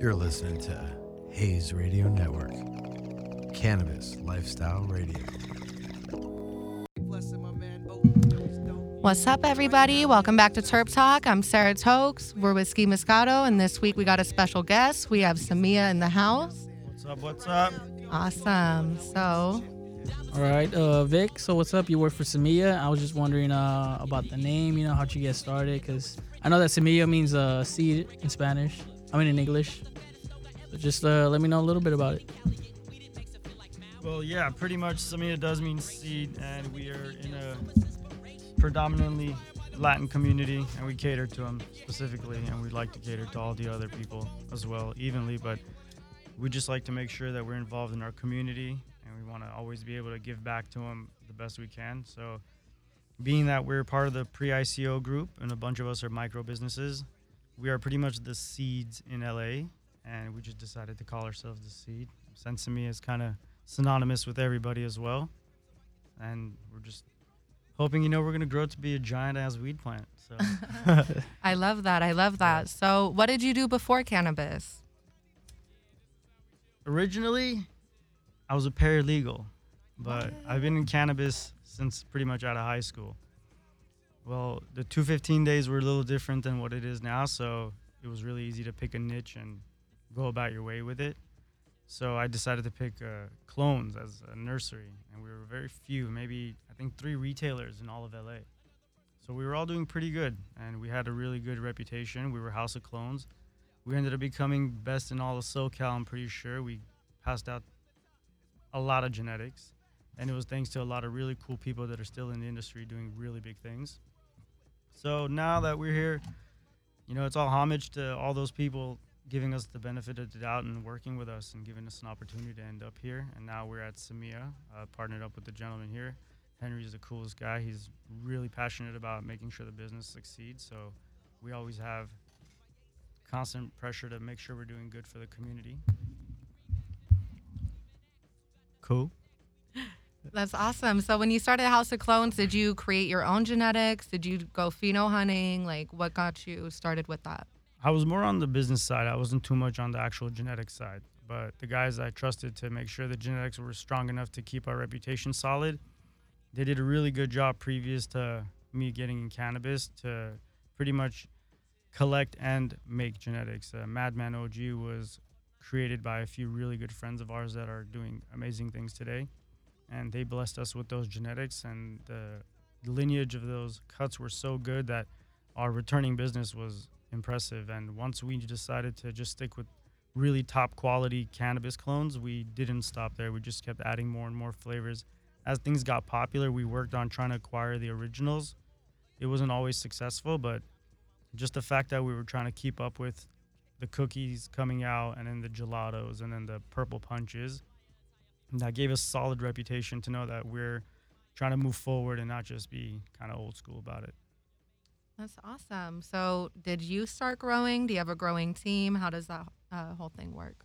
You're listening to Hayes Radio Network, Cannabis Lifestyle Radio. What's up, everybody? Welcome back to Terp Talk. I'm Sarah Tokes. We're with Ski Moscato, and this week we got a special guest. We have Semilla in the house. What's up? What's up? Awesome. So, All right, uh, Vic. So what's up? You work for Semilla. I was just wondering uh, about the name. You know, how'd you get started? Because I know that Semilla means uh, seed in Spanish. I mean in English. Just uh, let me know a little bit about it. Well, yeah, pretty much Semilla does mean seed, and we are in a predominantly Latin community, and we cater to them specifically, and we like to cater to all the other people as well, evenly. But we just like to make sure that we're involved in our community, and we want to always be able to give back to them the best we can. So, being that we're part of the pre-ICO group, and a bunch of us are micro businesses, we are pretty much the seeds in LA, and we just decided to call ourselves the seed. Sensimi is kind of synonymous with everybody as well, and we're just hoping, you know, we're gonna grow to be a giant ass weed plant. So I love that. I love that. So, what did you do before cannabis? originally, I was a paralegal, but I've been in cannabis since pretty much out of high school. Well, the 215 days were a little different than what it is now, so it was really easy to pick a niche and go about your way with it. So I decided to pick uh, clones as a nursery, and we were very few, maybe I think three retailers in all of LA. So we were all doing pretty good, and we had a really good reputation. We were House of Clones. We ended up becoming best in all of SoCal. I'm pretty sure we passed out a lot of genetics, and it was thanks to a lot of really cool people that are still in the industry doing really big things. So now that we're here, you know, it's all homage to all those people giving us the benefit of the doubt and working with us and giving us an opportunity to end up here. And now we're at Semilla, uh, partnered up with the gentleman here. Henry's the coolest guy. He's really passionate about making sure the business succeeds. So we always have constant pressure to make sure we're doing good for the community. Cool. That's awesome. So, when you started House of Clones, did you create your own genetics? Did you go pheno hunting? Like, what got you started with that? I was more on the business side. I wasn't too much on the actual genetic side. But the guys I trusted to make sure the genetics were strong enough to keep our reputation solid, they did a really good job previous to me getting in cannabis to pretty much collect and make genetics. Uh, Madman OG was created by a few really good friends of ours that are doing amazing things today. And they blessed us with those genetics, and the lineage of those cuts were so good that our returning business was impressive. And once we decided to just stick with really top quality cannabis clones, we didn't stop there. We just kept adding more and more flavors. As things got popular, we worked on trying to acquire the originals. It wasn't always successful, but just the fact that we were trying to keep up with the cookies coming out and then the gelatos and then the purple punches, that gave us solid reputation to know that we're trying to move forward and not just be kind of old school about it. That's awesome. So, did you start growing? Do you have a growing team? How does that uh, whole thing work?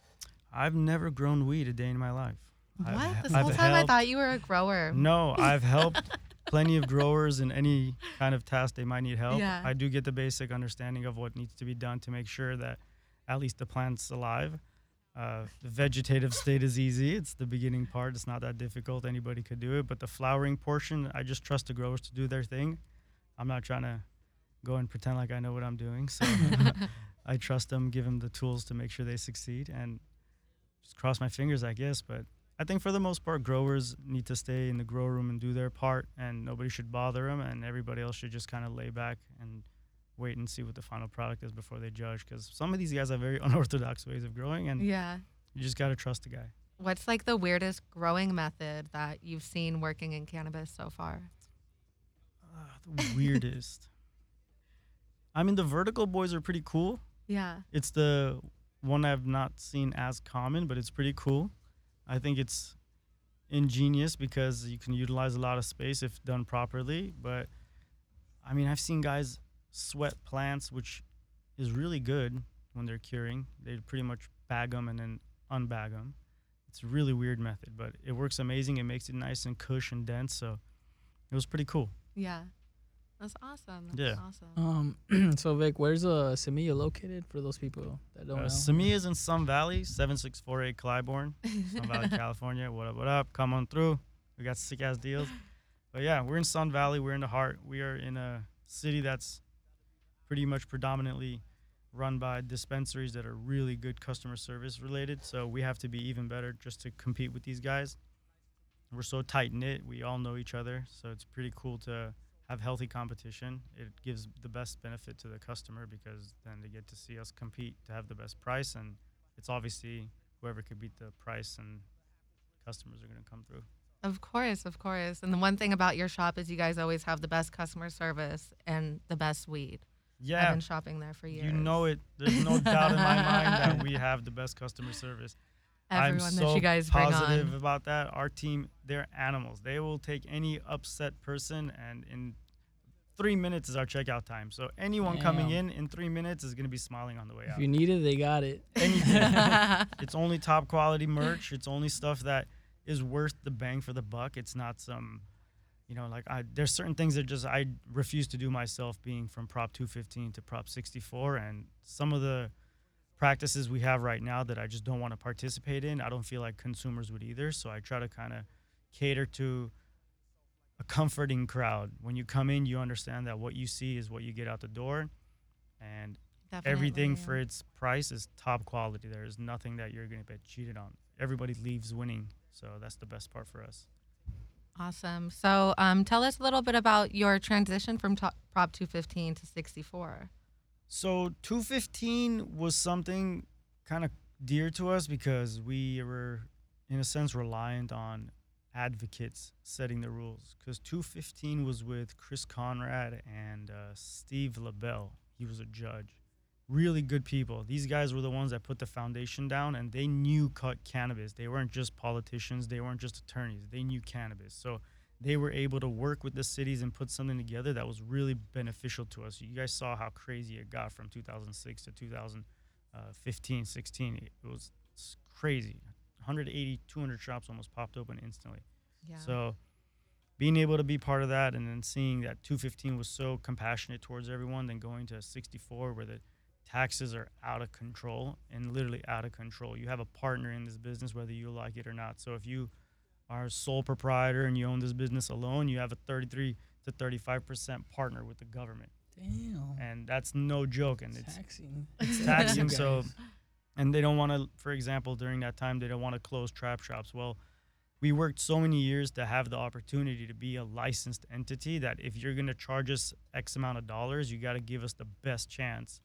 I've never grown weed a day in my life. I've What? he- This I've whole time helped- I thought you were a grower. No, I've helped plenty of growers in any kind of task they might need help. Yeah. I do get the basic understanding of what needs to be done to make sure that at least the plant's alive. Uh, the vegetative state is easy. It's the beginning part. It's not that difficult. Anybody could do it. But the flowering portion, I just trust the growers to do their thing. I'm not trying to go and pretend like I know what I'm doing. So I trust them, give them the tools to make sure they succeed, and just cross my fingers, I guess. But I think for the most part, growers need to stay in the grow room and do their part, and nobody should bother them, and everybody else should just kind of lay back and wait and see what the final product is before they judge. Because some of these guys have very unorthodox ways of growing, and Yeah. you just got to trust the guy. What's like the weirdest growing method that you've seen working in cannabis so far? Ah, the weirdest. I mean, the vertical boys are pretty cool. Yeah. It's the one I've not seen as common, but it's pretty cool. I think it's ingenious because you can utilize a lot of space if done properly. But I mean, I've seen guys sweat plants, which is really good when they're curing. They pretty much bag them and then unbag them. It's a really weird method, but it works amazing. It makes it nice and cush and dense. So it was pretty cool. Yeah. That's awesome. That's Yeah. awesome. Um, so Vic, where's uh Semilla located for those people that don't Uh, know? Semilla is in Sun Valley, 7648 Clybourn, Sun Valley, California. What up, what up? Come on through. We got sick ass deals. But yeah, we're in Sun Valley. We're in the heart. We are in a city that's pretty much predominantly run by dispensaries that are really good customer service related. So we have to be even better just to compete with these guys. We're so tight knit. We all know each other. So it's pretty cool to have healthy competition. It gives the best benefit to the customer because then they get to see us compete to have the best price. And it's obviously whoever could beat the price and customers are going to come through. Of course, of course. And the one thing about your shop is you guys always have the best customer service and the best weed. Yeah. I've been shopping there for years. you know it. There's no doubt in my mind that we have the best customer service. Everyone I'm that so you guys bring positive on. about that. Our team, they're animals. They will take any upset person, and in three minutes is our checkout time. So anyone coming in in three minutes is gonna be smiling on the way out. if you need it, they got it. Anything. it's only top quality merch. It's only stuff that is worth the bang for the buck. It's not some, you know, like I. There's certain things that just I refuse to do myself. Being from Prop 215 to Prop 64, and some of the practices we have right now that I just don't want to participate in. I don't feel like consumers would either. So I try to kind of cater to a comforting crowd. When you come in, you understand that what you see is what you get out the door, and everything Definitely. for its price is top quality. There is nothing that you're going to get cheated on. Everybody leaves winning, so that's the best part for us. Awesome. So, um, tell us a little bit about your transition from Prop 215 to 64. So 215 was something kind of dear to us because we were, in a sense, reliant on advocates setting the rules. Because 215 was with Chris Conrad and uh, Steve LaBelle. He was a judge. Really good people. These guys were the ones that put the foundation down, and they knew cut cannabis. They weren't just politicians. They weren't just attorneys. They knew cannabis. So they were able to work with the cities and put something together that was really beneficial to us. You guys saw how crazy it got from 2006 to 2015, 16. It was crazy. 180, 200 shops almost popped open instantly. Yeah. So being able to be part of that and then seeing that 215 was so compassionate towards everyone, then going to 64 where the taxes are out of control and literally out of control. You have a partner in this business whether you like it or not. So if you are sole proprietor and you own this business alone, you have a 33 to 35% partner with the government. Damn. And that's no joke and it's taxing. it's taxing so and they don't want to for example during that time they don't want to close trap shops well we worked so many years to have the opportunity to be a licensed entity that if you're going to charge us x amount of dollars you got to give us the best chance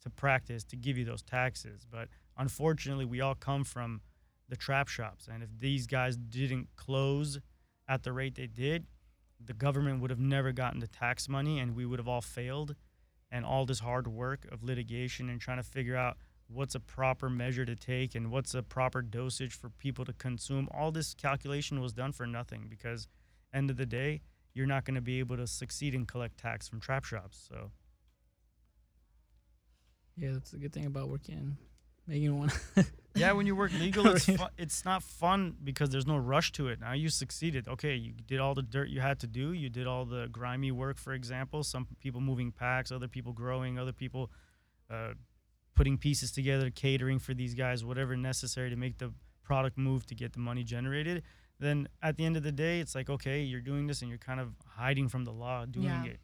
to practice to give you those taxes but unfortunately we all come from the trap shops. And if these guys didn't close at the rate they did the government would have never gotten the tax money and we would have all failed. And all this hard work of litigation and trying to figure out what's a proper measure to take and what's a proper dosage for people to consume all this calculation was done for nothing because end of the day you're not going to be able to succeed and collect tax from trap shops so. Yeah, that's a good thing about working, making one. yeah when you work legal it's fun, it's not fun because there's no rush to it now you succeeded okay you did all the dirt you had to do you did all the grimy work for example some people moving packs other people growing other people uh, putting pieces together catering for these guys whatever necessary to make the product move to get the money generated then at the end of the day it's like okay you're doing this and you're kind of hiding from the law doing Yeah. it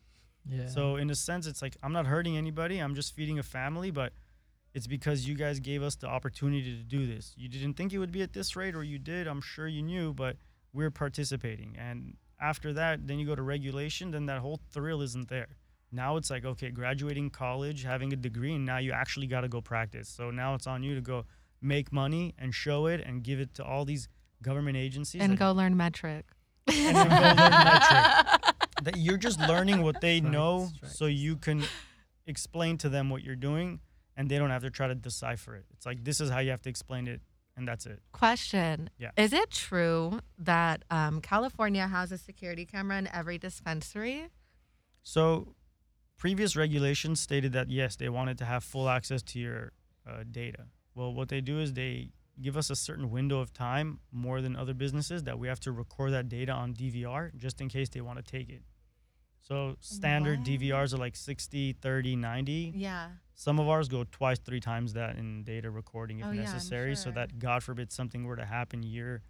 yeah. so in a sense, it's like I'm not hurting anybody. I'm just feeding a family, but it's because you guys gave us the opportunity to do this. You didn't think it would be at this rate, or you did. I'm sure you knew, but we're participating. And after that, then you go to regulation. Then that whole thrill isn't there. Now it's like okay, graduating college, having a degree, and now you actually got to go practice. So now it's on you to go make money and show it and give it to all these government agencies and go learn Metrc. and go learn Metrc. That you're just learning what they Facts, know, facts. so you can explain to them what you're doing, and they don't have to try to decipher it. It's like this is how you have to explain it, and that's it. Question. Yeah. Is it true that um, California has a security camera in every dispensary? So, previous regulations stated that yes, they wanted to have full access to your uh, data. Well, what they do is they give us a certain window of time more than other businesses that we have to record that data on DVR just in case they want to take it. So standard What? DVRs are like 60, 30, 90. Yeah. Some of ours go twice, three times that in data recording if Oh, yeah, I'm necessary. So that God forbid something were to happen year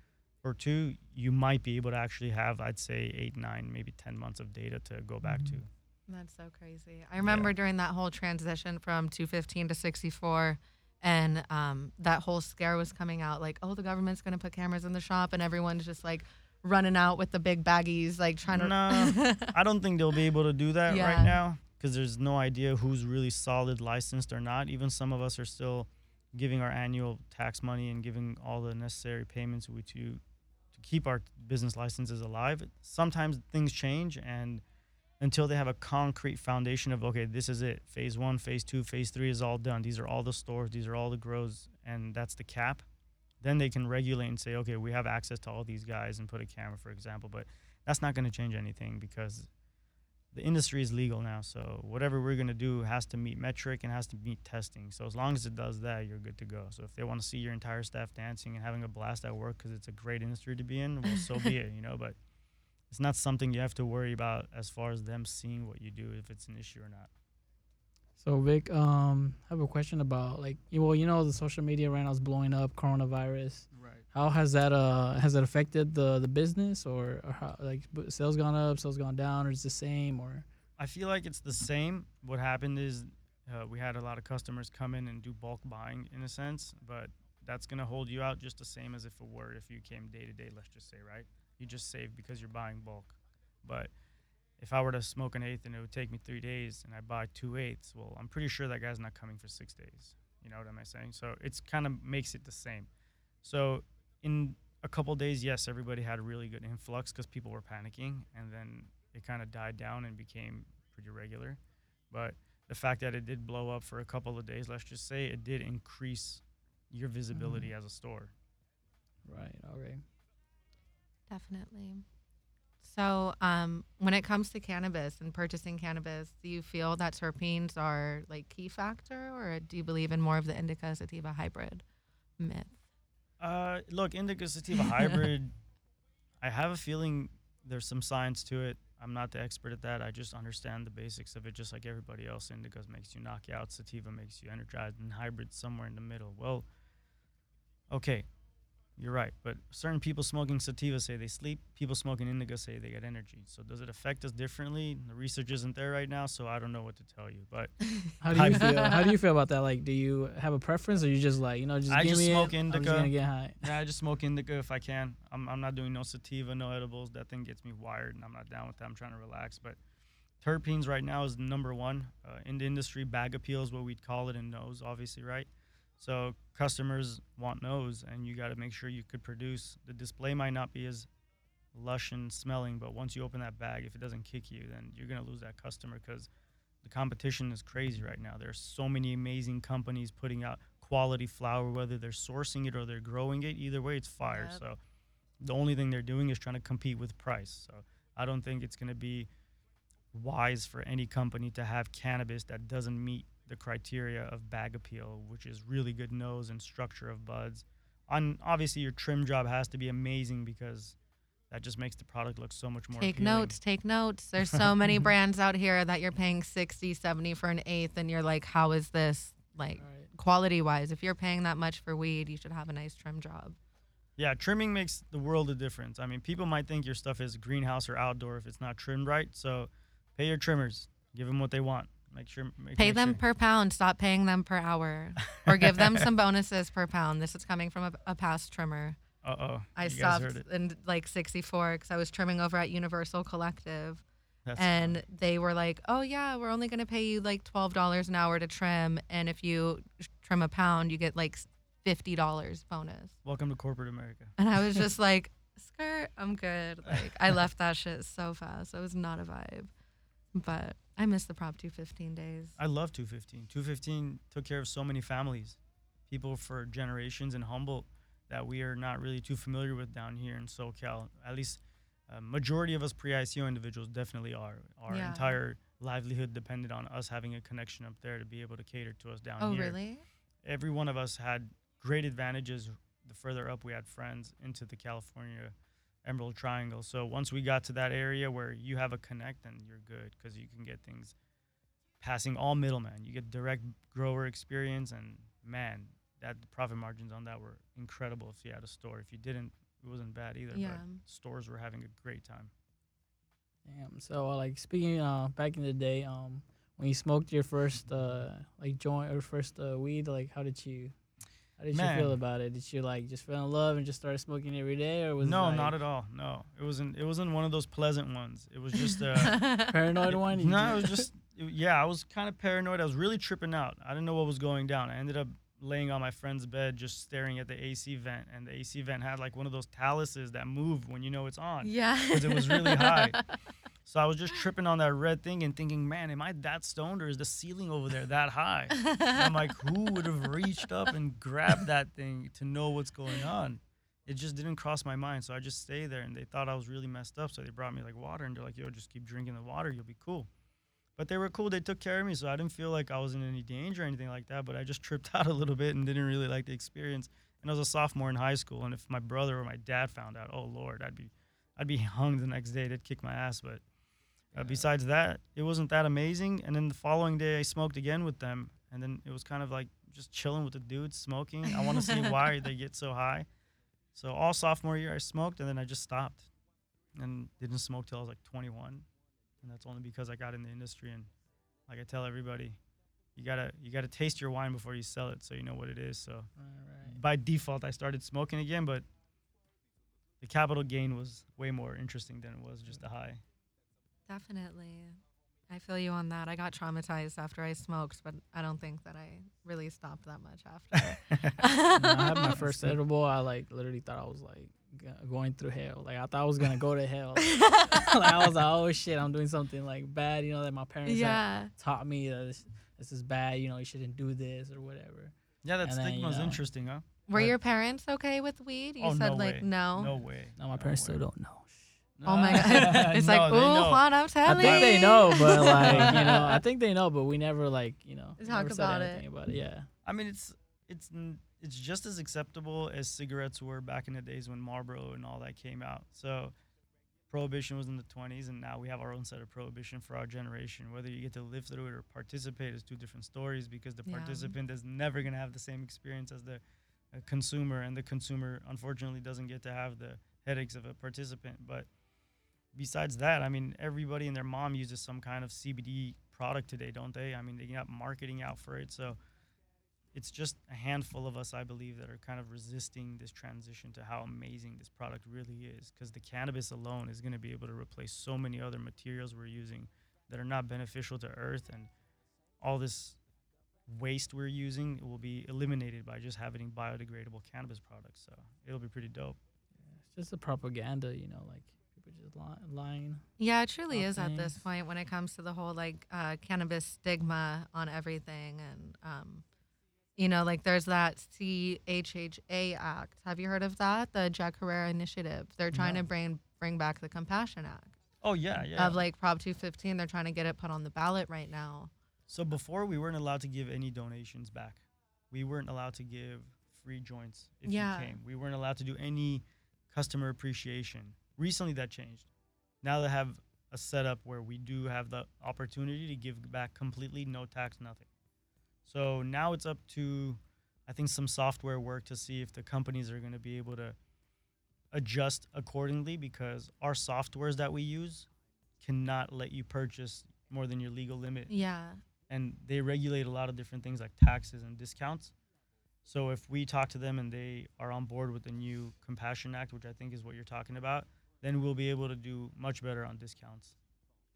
or two, you might be able to actually have, I'd say, eight, nine, maybe 10 months of data to go back to. That's so crazy. I remember during that whole transition from 215 to 64, and um, that whole scare was coming out like, oh, the government's going to put cameras in the shop, and everyone's just like running out with the big baggies, like trying to. Nah. I don't think they'll be able to do that Yeah. right now because there's no idea who's really solid licensed or not. Even some of us are still giving our annual tax money and giving all the necessary payments we to to keep our business licenses alive. Sometimes things change and until they have a concrete foundation of okay, this is it. Phase 1, phase 2, phase 3 is all done. These are all the stores, these are all the grows and that's the cap. Then they can regulate and say, okay, we have access to all these guys and put a camera, for example. But that's not going to change anything because the industry is legal now. So whatever we're going to do has to meet Metrc and has to meet testing. So as long as it does that, you're good to go. So if they want to see your entire staff dancing and having a blast at work because it's a great industry to be in, well, so be it, you know. But it's not something you have to worry about as far as them seeing what you do if it's an issue or not. So Vic, um, I have a question about like, you- well, you know, the social media right now is blowing up, coronavirus. Right. How has that uh has that affected the the business or, or how, like sales gone up, sales gone down, or is it the same or? I feel like it's the same. What happened is uh, we had a lot of customers come in and do bulk buying in a sense, but that's gonna hold you out just the same as if it were if you came day to day. Let's just say, right? You just save because you're buying bulk. But if I were to smoke an eighth and it would take me three days, and I buy two eighths, well, I'm pretty sure that guy's not coming for six days. You know what i'm saying? So it's kind of makes it the same. So in a couple days, yes, everybody had a really good influx because people were panicking, and then it kind of died down and became pretty regular. But the fact that it did blow up for a couple of days, let's just say it did increase your visibility as a store. Right. Okay. Definitely. So, um, when it comes to cannabis and purchasing cannabis, do you feel that terpenes are like key factor, or do you believe in more of the indica sativa hybrid myth? Uh, look, indica sativa hybrid. I have a feeling there's some science to it. I'm not the expert at that. I just understand the basics of it, just like everybody else. Indica makes you knock you out, sativa makes you energized, and hybrid somewhere in the middle. Well, okay, you're right. But certain people smoking sativa say they sleep. People smoking indica say they get energy. So does it affect us differently? The research isn't there right now, so I don't know what to tell you. But How do you feel? How do you feel about that? Like, do you have a preference, or you just like, you know, just I give just me smoke it, I'm indica. just gonna get high. Yeah, I just smoke indica if I can. I'm, I'm not doing no sativa, no edibles. That thing gets me wired, and I'm not down with that. I'm trying to relax. But terpenes right now is number one uh, in the industry. Bag appeal is what we'd call it in nose, obviously, right? So customers want nose, and you got to make sure you could produce. The display might not be as lush and smelling, but once you open that bag, if it doesn't kick you, then you're gonna lose that customer because the competition is crazy right now. There's so many amazing companies putting out quality flower, whether they're sourcing it or they're growing it. Either way, it's fire. Yep. So the only thing they're doing is trying to compete with price. So I don't think it's gonna be wise for any company to have cannabis that doesn't meet the criteria of bag appeal, which is really good nose and structure of buds. On obviously your trim job has to be amazing because that just makes the product look so much more Take appealing. notes, take notes. There's so many brands out here that you're paying 60, 70 for an eighth, and you're like, how is this like Right. quality wise? If you're paying that much for weed, you should have a nice trim job. Yeah, trimming makes the world a difference. I mean, people might think your stuff is greenhouse or outdoor if it's not trimmed right. So, pay your trimmers, give them what they want. Make sure make, Pay make them sure- per pound. Stop paying them per hour, or give them some bonuses per pound. This is coming from a, a past trimmer. Uh oh, I stopped in like 64 because I was trimming over at Universal Collective, That's and they were like, "Oh yeah, we're only gonna pay you like twelve dollars an hour to trim, and if you trim a pound, you get like fifty dollars bonus." welcome to corporate America. And I was just like, "Skirt, I'm good." Like I left that shit so fast. It was not a vibe, but I miss the Prop 215 days. I love 215. 215 took care of so many families, people for generations in Humboldt that we are not really too familiar with down here in SoCal. At least, a majority of us pre-ICO individuals definitely are. Our Yeah. entire livelihood depended on us having a connection up there to be able to cater to us down Oh here. Oh, really? every one of us had great advantages. The further up we had friends into the California Emerald Triangle. So once we got to that area where you have a connect, then you're good because you can get things passing all middlemen. You get direct grower experience, and man, that the profit margins on that were incredible. If you had a store, if you didn't, it wasn't bad either. Yeah. But stores were having a great time. Damn. So uh, like speaking uh back in the day, um when you smoked your first uh like joint or first uh, weed, like how did you how did Man. you feel about it? Did you like just fell in love and just started smoking every day or was no, it, like, not at all. No, it wasn't. It wasn't one of those pleasant ones. It was just uh, paranoid one? No, it was just it- yeah. I was kind of paranoid. I was really tripping out. I didn't know what was going down. I ended up laying on my friend's bed, just staring at the AC vent, and the AC vent had like one of those taluses that move when you know it's on. yeah. 'Cause it was really high. So I was just tripping on that red thing and thinking, man, am I that stoned or is the ceiling over there that high? And I'm like, who would have reached up and grabbed that thing to know what's going on? It just didn't cross my mind. So I just stay there and they thought I was really messed up. So they brought me like water and they're like, yo, just keep drinking the water. You'll be cool. But they were cool. They took care of me. So I didn't feel like I was in any danger or anything like that. But I just tripped out a little bit and didn't really like the experience. And I was a sophomore in high school. And if my brother or my dad found out, oh, Lord, I'd be, I'd be hung the next day. They'd kick my ass. But uh, besides that, it wasn't that amazing. And then the following day, I smoked again with them, and then it was kind of like just chilling with the dudes smoking. I want to see why they get so high. So all sophomore year, I smoked, and then I just stopped, and didn't smoke till I was like 21, and that's only because I got in the industry. And like I tell everybody, you gotta you gotta taste your wine before you sell it, so you know what it is. So Right, right. by default, I started smoking again, but the capital gain was way more interesting than it was just the high. Definitely. I feel you on that. I got traumatized after I smoked, but I don't think that I really stopped that much after. When I had my first edible. I like literally thought I was like going through hell. Like I thought I was gonna go to hell. like I was like, oh shit, I'm doing something like bad. You know that my parents had yeah. taught me that this, this is bad. You know you shouldn't do this or whatever. Yeah, that And then, stigma's you know, interesting, huh? Were But- your parents okay with weed? You oh, said no like way. no. No way. Now my No parents way. still don't know. Oh my god. it's like, No, ooh, they know. Juan, I'm telling. I think they know, but like you know, I think they know, but we never like you know Talk never said about it. anything about it. Yeah. I mean, it's it's it's just as acceptable as cigarettes were back in the days when Marlboro and all that came out. So, prohibition was in the 20s, and now we have our own set of prohibition for our generation. Whether you get to live through it or participate is two different stories because the Yeah. participant is never gonna have the same experience as the uh, consumer, and the consumer unfortunately doesn't get to have the headaches of a participant. But besides that, I mean, everybody and their mom uses some kind of CBD product today, don't they? I mean, they got marketing out for it, so it's just a handful of us, I believe, that are kind of resisting this transition to how amazing this product really is. Because the cannabis alone is going to be able to replace so many other materials we're using that are not beneficial to Earth, and all this waste we're using will be eliminated by just having biodegradable cannabis products. So it'll be pretty dope. It's just a propaganda, you know, like lying. Yeah, it truly is at this point when it comes to the whole like uh, cannabis stigma on everything, and um, you know, like there's that CHHA Act. Have you heard of that? The Jack Herer Initiative. They're trying No. to bring bring back the Compassion Act Oh yeah, yeah. of like Prop 215. They're trying to get it put on the ballot right now. So before we weren't allowed to give any donations back. We weren't allowed to give free joints if Yeah. you came. We weren't allowed to do any customer appreciation. Recently that changed. Now they have a setup where we do have the opportunity to give back completely, no tax, nothing. So now it's up to I think some software work to see if the companies are going to be able to adjust accordingly because our softwares that we use cannot let you purchase more than your legal limit Yeah. and they regulate a lot of different things like taxes and discounts. So if we talk to them and they are on board with the new Compassion Act, which I think is what you're talking about, then we'll be able to do much better on discounts.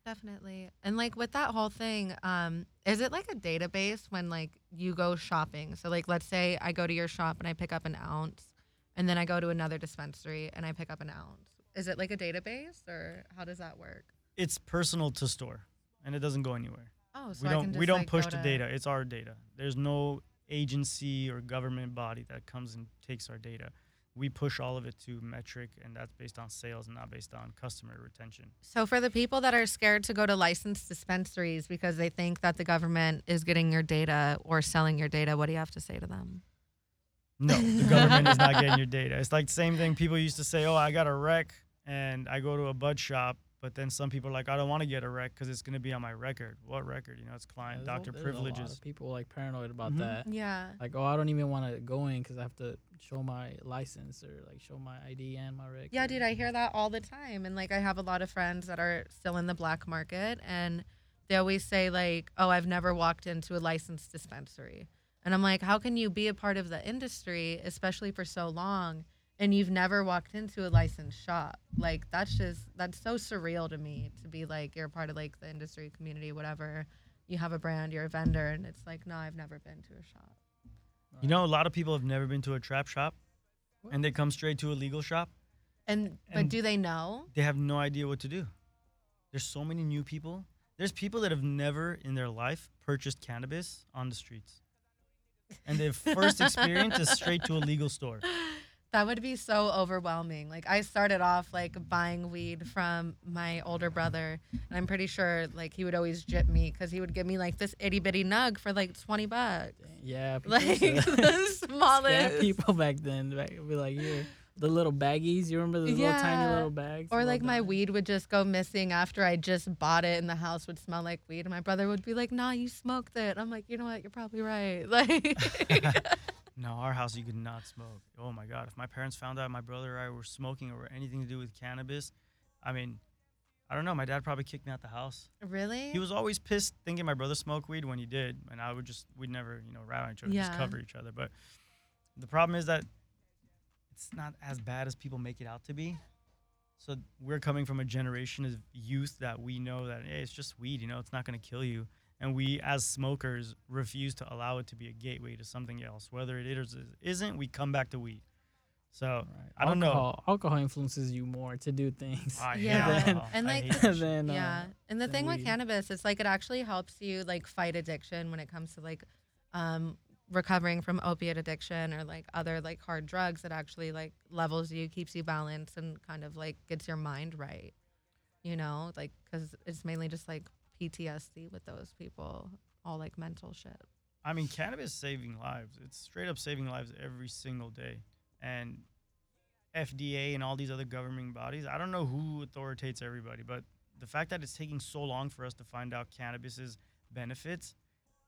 Definitely. And like with that whole thing, um, is it like a database when like you go shopping? So like let's say I go to your shop and I pick up an ounce and then I go to another dispensary and I pick up an ounce. Is it like a database or how does that work? It's personal to store and it doesn't go anywhere. Oh, so we I don't can just we don't like, push the data. It's our data. There's no agency or government body that comes and takes our data. We push all of it to Metrc and that's based on sales and not based on customer retention. So for the people that are scared to go to licensed dispensaries because they think that the government is getting your data or selling your data, what do you have to say to them? No, the government is not getting your data. It's like the same thing people used to say, "Oh, I got a wreck," and I go to a bud shop, but then some people are like, I don't want to get a rec because it's gonna be on my record. What record? You know, it's client There's a- doctor a lot privileges. of people like paranoid about Mhm. that. Yeah. Like, oh, I don't even want to go in because I have to show my license or like show my ID and my record. Yeah, dude, I hear that all the time. And like, I have a lot of friends that are still in the black market, and they always say, like, oh, I've never walked into a licensed dispensary. And I'm like, how can you be a part of the industry, especially for so long, and you've never walked into a licensed shop? Like, that's just, that's so surreal to me to be like, you're part of like the industry community, whatever. You have a brand, you're a vendor, and it's like, no, I've never been to a shop. You know, a lot of people have never been to a trap shop, What? and they come straight to a legal shop. And, but do they know? They have no idea what to do. There's so many new people. There's people that have never in their life purchased cannabis on the streets, and their first experience is straight to a legal store. That would be so overwhelming. Like I started off like buying weed from my older brother, and I'm pretty sure like he would always jip me because he would give me like this itty bitty nug for like twenty bucks, Yeah, like the smallest. people back then. Back, be like, here, the little baggies. You remember the little tiny little bags? Or like my dimes? weed would just go missing after I just bought it, and the house would smell like weed. And my brother would be like, "Nah, you smoked it." I'm like, "You know what? You're probably right." Like, No, our house you could not smoke. Oh my god! If my parents found out my brother or I were smoking or anything to do with cannabis, I mean, I don't know. My dad probably kicked me out the house. really? He was always pissed thinking my brother smoked weed when he did, and I would just we'd never you know rat on each other, just cover each other. But the problem is that it's not as bad as people make it out to be. So we're coming from a generation of youth that we know that hey, it's just weed, you know, it's not going to kill you. And we, as smokers, refuse to allow it to be a gateway to something else. Whether it is or isn't, we come back to weed. So Right. I don't know. alcohol, Alcohol influences you more to do things. I Yeah. alcohol. And, I like- hate that shit. uh, yeah and the than thing with cannabis it's like it actually helps you like fight addiction when it comes to like um recovering from opiate addiction or like other like hard drugs it actually like levels you keeps you balanced and kind of like gets your mind right you know like because it's mainly just like ptsd with those people all like mental shit I mean, cannabis saving lives. It's straight up saving lives every single day. And FDA and all these other governing bodies, I don't know who authoritates everybody, but the fact that it's taking so long for us to find out cannabis's benefits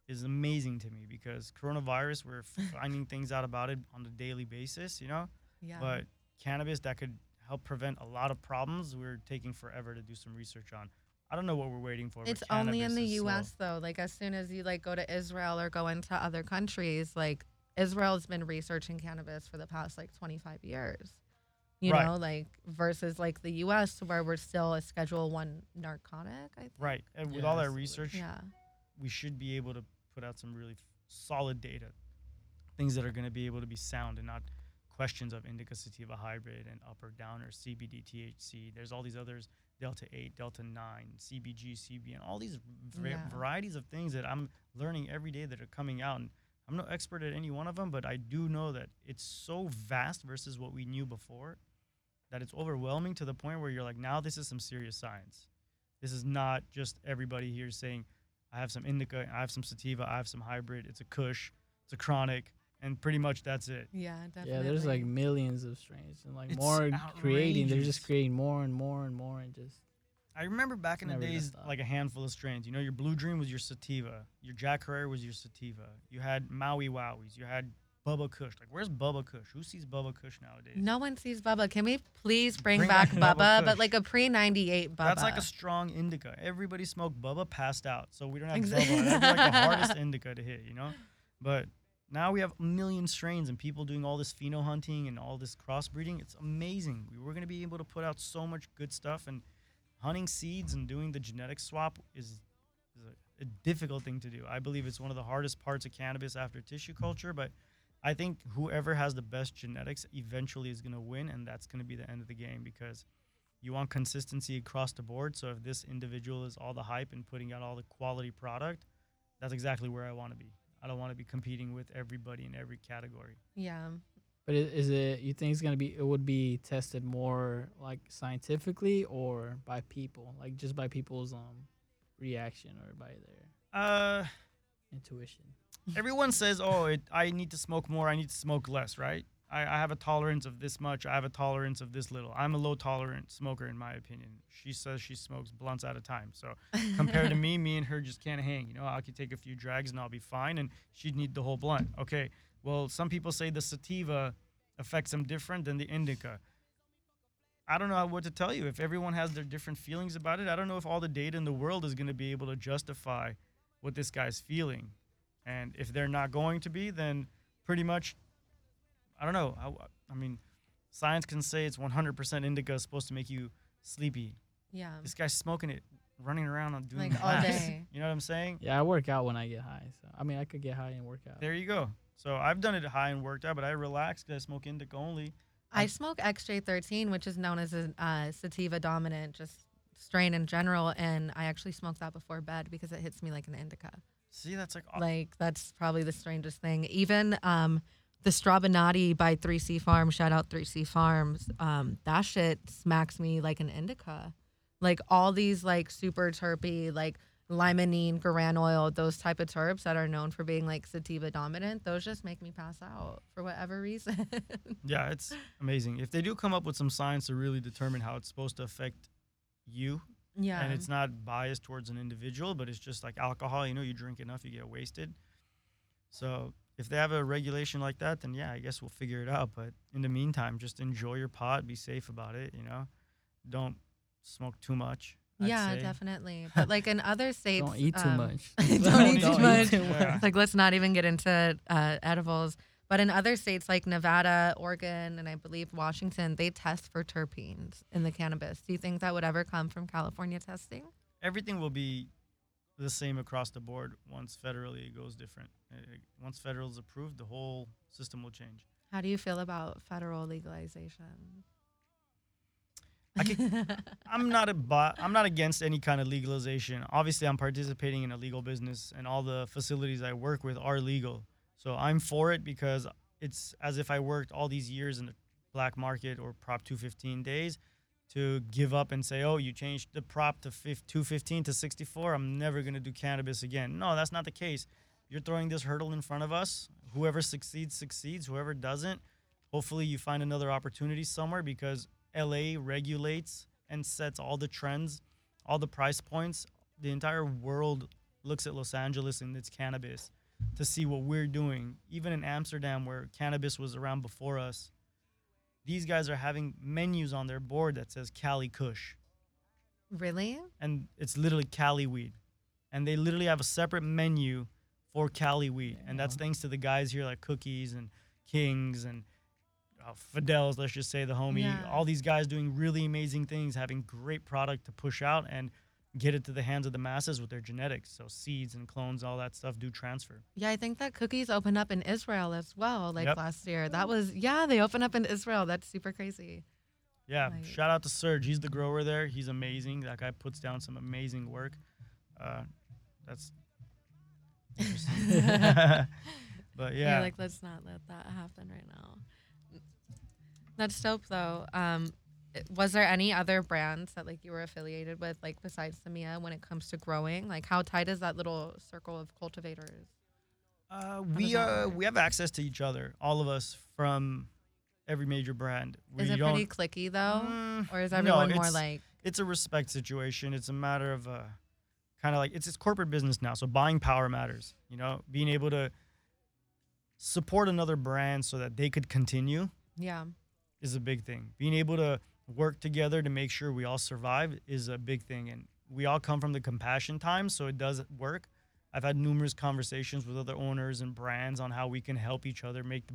is amazing to me because coronavirus, we're finding things out about it on a daily basis, you know? yeah But cannabis that could help prevent a lot of problems, we're taking forever to do some research on. I don't know what we're waiting for. it's only in the is slow. us though like as soon as you like go to israel or go into other countries like israel's been researching cannabis for the past like 25 years you Right. know like versus like the us where we're still a schedule one narcotic i think Right. And with Yeah, all that research, yeah we should be able to put out some really f- solid data, things that are going to be able to be sound and not questions of indica sativa hybrid and up or down or CBD THC. There's all these others, delta 8, delta 9, CBG, CBN, all these Yeah. varieties of things that I'm learning every day that are coming out. And I'm no expert at any one of them, but I do know that it's so vast versus what we knew before that it's overwhelming to the point where you're like, now this is some serious science. This is not just everybody here saying, I have some indica, I have some sativa, I have some hybrid, it's a kush, it's a chronic, and pretty much that's it. yeah definitely Yeah, there's like millions of strains and like It's more creating. They're just creating more and more and more and just I remember back in the days, like a handful of strains. You know, your Blue Dream was your sativa, your Jack Herer was your sativa, you had Maui Wowies, you had Bubba Kush. Like, where's Bubba Kush? Who sees Bubba Kush nowadays? no one sees bubba can we please bring, Bring back back Bubba bubba but like a pre 98 bubba That's like a strong indica. Everybody smoked Bubba, passed out. So we don't have Exa- Bubba. That'd like the hardest indica to hit, you know? But now we have a million strains and people doing all this pheno hunting and all this crossbreeding. It's amazing. We were going to be able to put out so much good stuff. And hunting seeds and doing the genetic swap is, is a, a difficult thing to do. I believe it's one of the hardest parts of cannabis after tissue culture. But I think whoever has the best genetics eventually is going to win. And that's going to be the end of the game because you want consistency across the board. So if this individual is all the hype and putting out all the quality product, that's exactly where I want to be. I don't want to be competing with everybody in every category. yeah But is it you think it's gonna be it would be tested more like scientifically or by people, like just by people's um reaction or by their Uh, intuition? everyone says, "Oh, it, I need to smoke more. I need to smoke less." Right? I, I have a tolerance of this much. I have a tolerance of this little. I'm a low tolerant smoker, in my opinion. She says she smokes blunts at a time. So compared to me, me and her just can't hang. You know, I could take a few drags and I'll be fine, and she'd need the whole blunt. Okay. Well, some people say the sativa affects them different than the indica. I don't know what to tell you. If everyone has their different feelings about it, I don't know if all the data in the world is going to be able to justify what this guy's feeling. And if they're not going to be, then pretty much, I don't know. I, I mean, science can say it's 100% indica is supposed to make you sleepy. Yeah. This guy's smoking it, running around and doing Like all day. You know what I'm saying? Yeah, I work out when I get high. So I mean, I could get high and work out. There you go. So I've done it high and worked out, but I relax because I smoke indica only. I Um, smoke XJ13, which is known as a uh, sativa dominant, just strain in general, and I actually smoke that before bed because it hits me like an indica. See, that's like, aw- Like that's probably the strangest thing. Even um, the Strabonati by 3C Farm, shout out 3C Farms, um, that shit smacks me like an indica. Like all these like super terpy, like limonene, geraniol, those type of terps that are known for being like sativa dominant, those just make me pass out for whatever reason. yeah, it's amazing. If they do come up with some science to really determine how it's supposed to affect you, yeah. and it's not biased towards an individual, but it's just like alcohol. You know, you drink enough, you get wasted. So if they have a regulation like that, then yeah, I guess we'll figure it out. But in the meantime, just enjoy your pot, be safe about it. You know, don't smoke too much. I'd yeah, say. definitely. But like in other states, Don't eat too um, much. don't eat too much. Yeah. It's like let's not even get into uh, edibles. But in other states like Nevada, Oregon, and I believe Washington, they test for terpenes in the cannabis. Do you think that would ever come from California testing? Everything will be the same across the board once federally it goes different. Uh, Once federal is approved, the whole system will change. How do you feel about federal legalization? I I'm not a I'm not against any kind of legalization. Obviously, I'm participating in a legal business, and all the facilities I work with are legal. So I'm for it because it's as if I worked all these years in the black market or Prop 215 days to give up and say, "Oh, you changed the prop to 215 to 64. I'm never gonna do cannabis again." No, that's not the case. You're throwing this hurdle in front of us. Whoever succeeds succeeds. Whoever doesn't, hopefully you find another opportunity somewhere because LA regulates and sets all the trends, all the price points. The entire world looks at Los Angeles and its cannabis to see what we're doing. Even in Amsterdam, where cannabis was around before us, these guys are having menus on their board that says Cali Kush, Really? and it's literally Cali weed, and they literally have a separate menu for Cali weed, and that's thanks to the guys here like Cookies and Kings and uh, Fidel's, let's just say the homie, Yeah. all these guys doing really amazing things, having great product to push out. And get it to the hands of the masses with their genetics. So seeds and clones, all that stuff do transfer. Yeah, I think that cookies opened up in Israel as well, like Yep. last year. That was yeah, they opened up in Israel. That's super crazy. Yeah, Like- shout out to Serge. He's the grower there. He's amazing. That guy puts down some amazing work. Uh, that's interesting. but You're yeah, like, let's not let that happen right now. That's dope though. Um, was there any other brands that like you were affiliated with, like besides Semilla, when it comes to growing? Like, how tight is that little circle of cultivators? uh, we uh, work? we have access to each other, all of us from every major brand. We Is it pretty clicky though, Mm, or is no, everyone more like? it's a respect situation. It's a matter of uh, kind of like it's it's corporate business now. So buying power matters. You know, being able to support another brand so that they could continue Yeah, is a big thing. Being able to work together to make sure we all survive is a big thing. And we all come from the compassion times, so it does work. I've had numerous conversations with other owners and brands on how we can help each other make the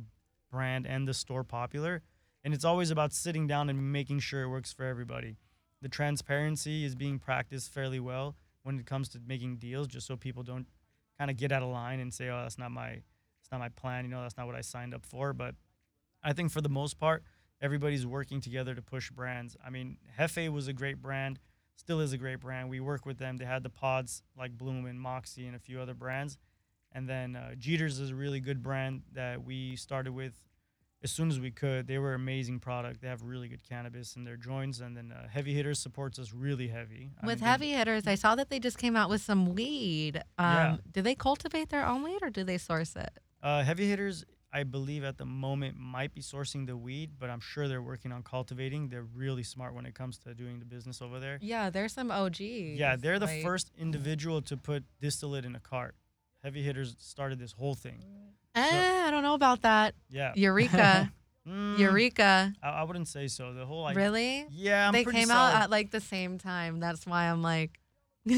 brand and the store popular. And it's always about sitting down and making sure it works for everybody. The transparency is being practiced fairly well when it comes to making deals, just so people don't kind of get out of line and say, "Oh, that's not my, it's not my plan." You know, that's not what I signed up for. But I think for the most part, everybody's working together to push brands. I mean, Hefe was a great brand, still is a great brand. We work with them. They had the pods like Bloom and Moxie and a few other brands. And then uh, Jeeters is a really good brand that we started with as soon as we could. They were amazing product. They have really good cannabis in their joints. And then uh, Heavy Hitters supports us really heavy. I with mean, heavy hitters, I saw that they just came out with some weed. Um, Yeah. Do they cultivate their own weed or do they source it? Uh, heavy hitters, I believe at the moment might be sourcing the weed, but I'm sure they're working on cultivating. They're really smart when it comes to doing the business over there. Yeah, there's some OGs. Yeah, they're the like- first individual to put distillate in a cart. Heavy hitters started this whole thing. Eh, I don't know about that. Yeah. Eureka, Mm, Eureka. I, I wouldn't say so. The whole like really? Yeah, I'm they came solid. out at like the same time. That's why I'm like.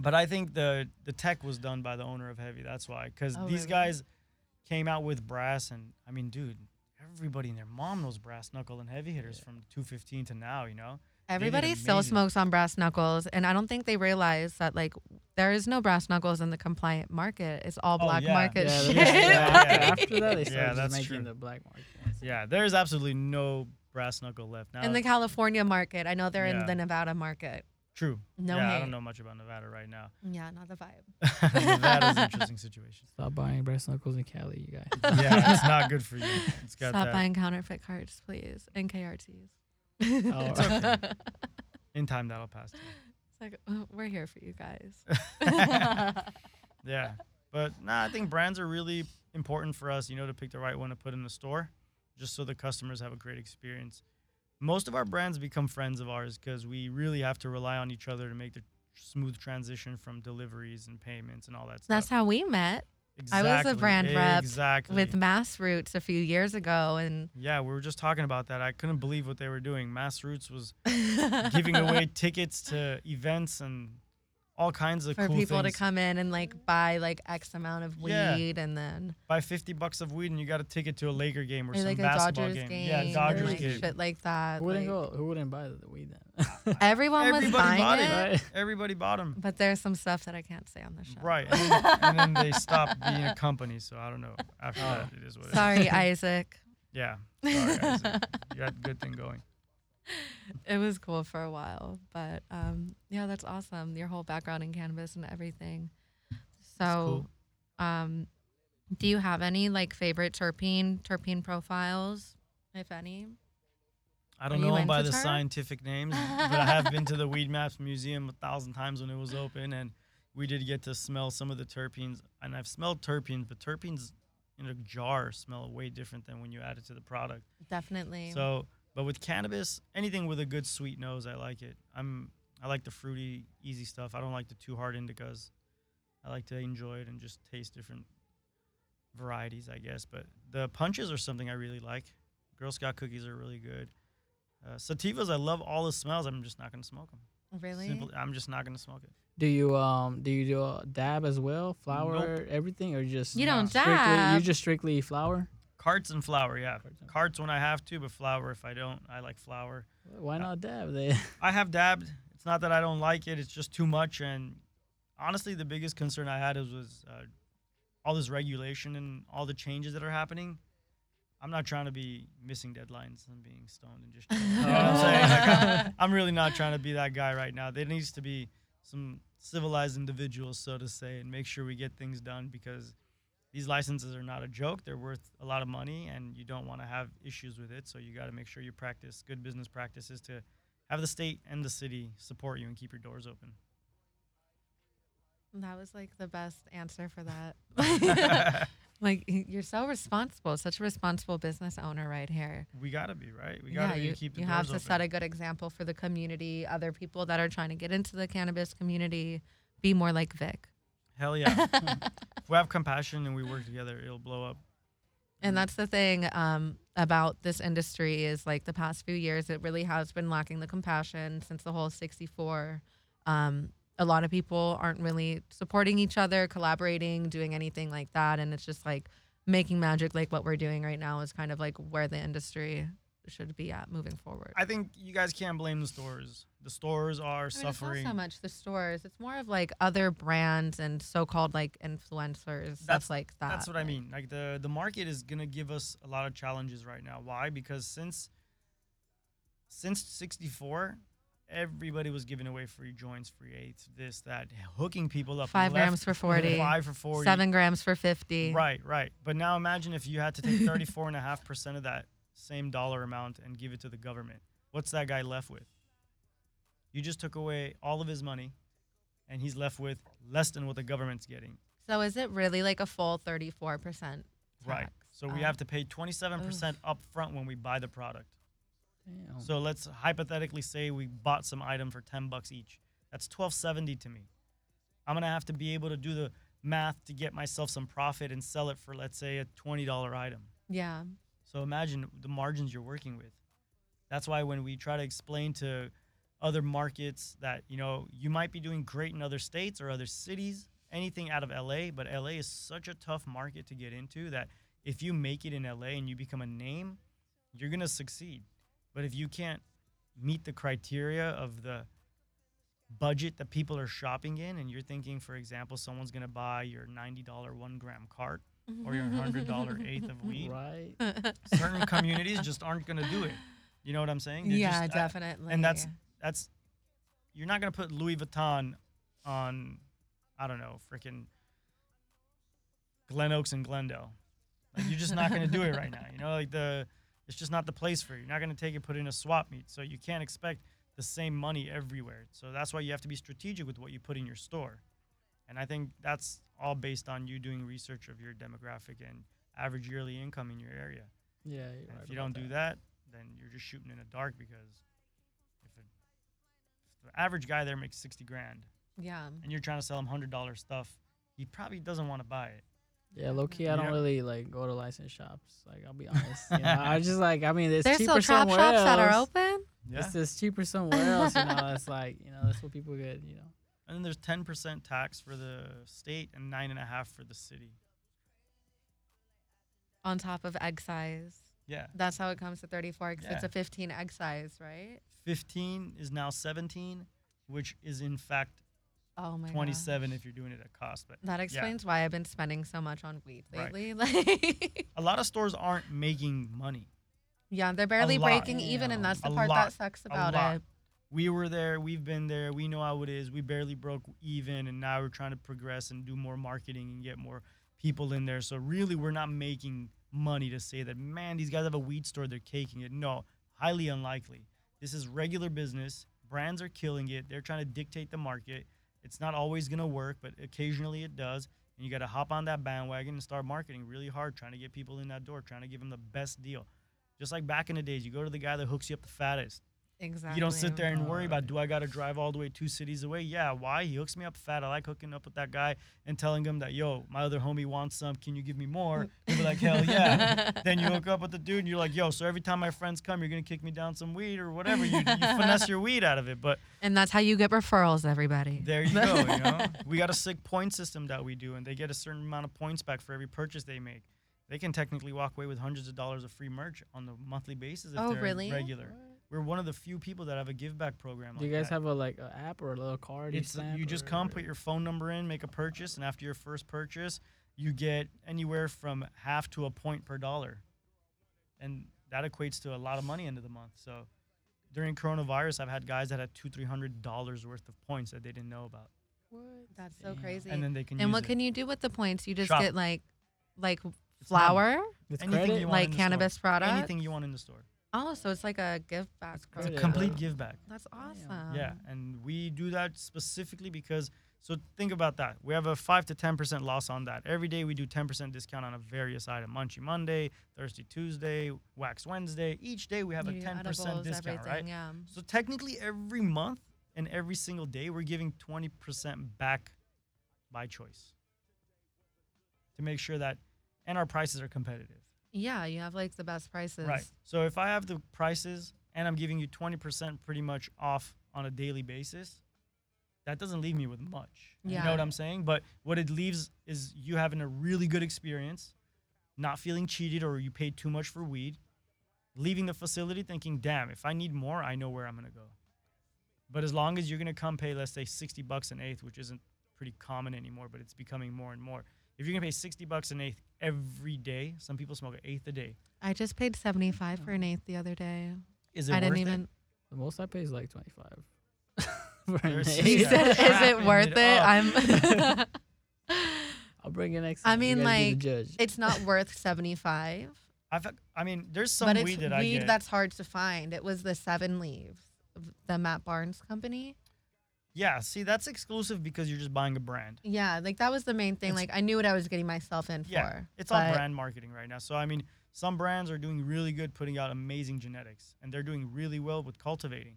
But I think the the tech was done by the owner of Heavy. That's why, because Oh, these really? guys came out with brass, and I mean, dude, everybody and their mom knows brass knuckle and heavy hitters from 215 to now. You know, Everybody still smokes on brass knuckles, and I don't think they realize that like there is no brass knuckles in the compliant market. It's all Oh, black yeah. market Yeah, shit. they- yeah, Like- after, after that, they started Yeah, making true. the black market. ones. yeah, there's absolutely no brass knuckle left now. in the California market, I know they're Yeah. in the Nevada market. True. No yeah, I don't know much about Nevada right now. Yeah, not the vibe. Nevada's an interesting situation. Stop buying brass knuckles in Cali, you guys. Yeah, it's not good for you. It's got Stop that buying counterfeit cards, please, and KRTs. Oh, It's okay. in time that'll pass. too. It's like "Oh, we're here for you guys. Yeah, but nah, I think brands are really important for us. You know, to pick the right one to put in the store, just so the customers have a great experience. Most of our brands become friends of ours because we really have to rely on each other to make the smooth transition from deliveries and payments and all that stuff. That's how we met I was a brand rep exactly. with Mass Roots a few years ago, and yeah, we were just talking about that. I couldn't believe what they were doing. Mass Roots was giving away tickets to events and all kinds of for cool people things. to come in and like buy like X amount of Yeah. weed, and then Buy 50 bucks of weed and you got a ticket to a Laker game or, or some like a basketball Dodgers game, Yeah, Dodgers like game. shit like that. Who wouldn't like- go? Who wouldn't buy the weed then? Everyone was buying bought it, it. Everybody bought them. but there's some stuff that I can't say on the show. Right. And then, and then they stopped being a company. So I don't know. After Oh. that, it is what it is. Sorry, Isaac. Yeah. Sorry, Isaac. You had a good thing going. it was cool for a while, but um, yeah, that's awesome. Your whole background in cannabis and everything. So, um, do you have any like favorite terpene terpene profiles, if any? I don't Are know them by the scientific names, but I have been to the Weedmaps Museum a thousand times when it was open, and we did get to smell some of the terpenes. And I've smelled terpenes, but terpenes in a jar smell way different than when you add it to the product. Definitely. So, but with cannabis, anything with a good sweet nose, I like it. I'm I like the fruity, easy stuff. I don't like the too hard indicas. I like to enjoy it and just taste different varieties, I guess. But the punches are something I really like. Girl Scout cookies are really good. Uh, sativas, I love all the smells. I'm just not gonna smoke them. really, Simple, I'm just not gonna smoke it. Do you um do you do a dab as well, flour, everything, or just You don't strictly, dab. You just strictly flour. Carts and flour, yeah. Carts and- Carts when I have to, but flour if I don't. I like flour. Why not dab? They I have dabbed. It's not that I don't like it. It's just too much. And honestly, the biggest concern I had was, was uh, all this regulation and all the changes that are happening. I'm not trying to be missing deadlines and being stoned and just. You know I'm saying? Like, I'm really not trying to be that guy right now. There needs to be some civilized individuals, so to say, and make sure we get things done because these licenses are not a joke. They're worth a lot of money, and you don't want to have issues with it. So you got to make sure you practice good business practices to have the state and the city support you and keep your doors open. that was like the best answer for that. like you're so responsible, such a responsible business owner right here. we got to be right. We got to you, keep the you have to open. set a good example for the community, other people that are trying to get into the cannabis community. Be more like Vic. Hell yeah! if we have compassion and we work together, it'll blow up. And that's the thing um, about this industry is like the past few years, it really has been lacking the compassion since the whole 64. Um, a lot of people aren't really supporting each other, collaborating, doing anything like that. And it's just like making magic like what we're doing right now is kind of like where the industry should be at moving forward. I think you guys can't blame the stores. The stores are I mean, suffering. It's not so much the stores. It's more of like other brands and so-called like influencers. That's, like that. That's what I mean. Like the the market is gonna give us a lot of challenges right now. Why? Because since since '64, everybody was giving away free joints, free eighths, this, that, hooking people up. Five grams for 40. Five for forty. Seven grams for 50. Right, right. But now imagine if you had to take 34.5% of that same dollar amount and give it to the government. What's that guy left with? You just took away all of his money and he's left with less than what the government's getting. So is it really like a full 34%? Right. tax? So we Oh. have to pay 27% up front when we buy the product. Damn. So let's hypothetically say we bought some item for 10 bucks each. That's 1270 to me. I'm going to have to be able to do the math to get myself some profit and sell it for let's say a $20 item. Yeah. So imagine the margins you're working with. That's why when we try to explain to other markets that, you know, you might be doing great in other states or other cities, anything out of LA, but LA is such a tough market to get into that if you make it in LA and you become a name, you're going to succeed. But if you can't meet the criteria of the budget that people are shopping in and you're thinking for example someone's going to buy your $90 1 gram cart or your $100 eighth of weed right. certain communities just aren't going to do it. You know what I'm saying? They're yeah, just- I- definitely. and that's that's you're not going to put Louis Vuitton on I don't know, freaking Glen Oaks and Glendale. Like you're just not going to do it right now. You know, like the it's just not the place for you. You're not going to take it put it in a swap meet. So you can't expect the same money everywhere. So that's why you have to be strategic with what you put in your store. And I think that's all based on you doing research of your demographic and average yearly income in your area. Yeah. You're right if you don't do that, then you're just shooting in the dark because if, it, if the average guy there makes 60 grand yeah. and you're trying to sell him $100 stuff, he probably doesn't want to buy it. Yeah, low key, I don't Yeah. really like go to license shops. Like, I'll be honest. You know, I just like, I mean, it's There's cheaper still trap somewhere shops else. that are open. Yeah. It's just cheaper somewhere else. You know, it's like, you know, that's what people get. You know. And then there's 10% tax for the state and 9.5 for the city. On top of excise. Yeah. That's how it comes to 34 'cause it's Yeah. a 15 excise, right? 15 is now 17, which is in fact Oh my 27 gosh. if you're doing it at cost. But That explains why I've been spending so much on weed Right. lately. Like, a lot of stores aren't making money. yeah, they're barely breaking even, and that's the A part lot. that sucks about it. We were there, we've been there, we know how it is. We barely broke even, and now we're trying to progress and do more marketing and get more people in there. So really, we're not making money to say that man, these guys have a weed store, they're caking it. No, highly unlikely. This is regular business. Brands are killing it. They're trying to dictate the market. It's not always gonna work, but occasionally it does. And you got to hop on that bandwagon and start marketing really hard, trying to get people in that door, trying to give them the best deal. Just like back in the days, you go to the guy that hooks you up the fattest. Exactly. You don't sit there and worry about do I got to drive all the way two cities away? Yeah, why? He hooks me up fat. I like hooking up with that guy and telling him that yo, my other homie wants some. Can you give me more? He'll be like, hell yeah. then you hook up with the dude and you're like, yo, so every time my friends come, you're gonna kick me down some weed or whatever. You, you finesse your weed out of it. But And that's how you get referrals, everybody. there you go. You know, we got a sick point system that we do, and they get a certain amount of points back for every purchase they make. They can technically walk away with hundreds of dollars of free merch on the monthly basis if Oh, they're really? regular. We're one of the few people that have a give back program. Do you guys that. have a like an app or a little card? It's uh, stamp you just or- come, put your phone number in, make a purchase, and after your first purchase, you get anywhere from half to a point per dollar, and that equates to a lot of money end of the month. So during coronavirus, I've had guys that had two, three hundred dollars worth of points that they didn't know about, What? That's so Damn. crazy. and then they can. and use what it. can you do with the points? You just Shop. get like, like It's money. flour, With anything credit? you want like in the store. cannabis products. Anything you want in the store. Oh, so it's like a give back. It's a complete give back. That's awesome. Yeah, and we do that specifically because. So think about that. We have a five to ten percent loss on that. Every day we do ten percent discount on a various item. Munchie Monday, Thursday Tuesday, Wax Wednesday. Each day we have You a ten percent discount, right? Yeah. So technically, every month and every single day, we're giving twenty percent back by choice to make sure that, and our prices are competitive. Yeah, you have like the best prices. Right. So if I have the prices and I'm giving you 20% pretty much off on a daily basis, that doesn't leave me with much. Yeah. You know what I'm saying? But what it leaves is you having a really good experience, not feeling cheated or you paid too much for weed, leaving the facility thinking, damn, if I need more, I know where I'm going to go. But as long as you're going to come pay, let's say 60 bucks an eighth, which isn't pretty common anymore, but it's becoming more and more. If you're going to pay 60 bucks an eighth every day, some people smoke an eighth a day. I just paid 75 for an eighth the other day. Is it I didn't worth it? even. The most I pay is like twenty five. For an eighth. He said, "Is it worth it it?" I'm. I'll bring it next I mean, guys be the like, judge. it's not worth 75, I've, I mean, there's some but it's weed that I weed get. that's hard to find. It was the seven leaves, the Matt Barnes company. Yeah, see, that's exclusive because you're just buying a brand. Yeah, like that was the main thing. It's- like I knew what I was getting myself in Yeah, for. it's all brand marketing right now. So I mean, some brands are doing really good, putting out amazing genetics, and they're doing really well with cultivating.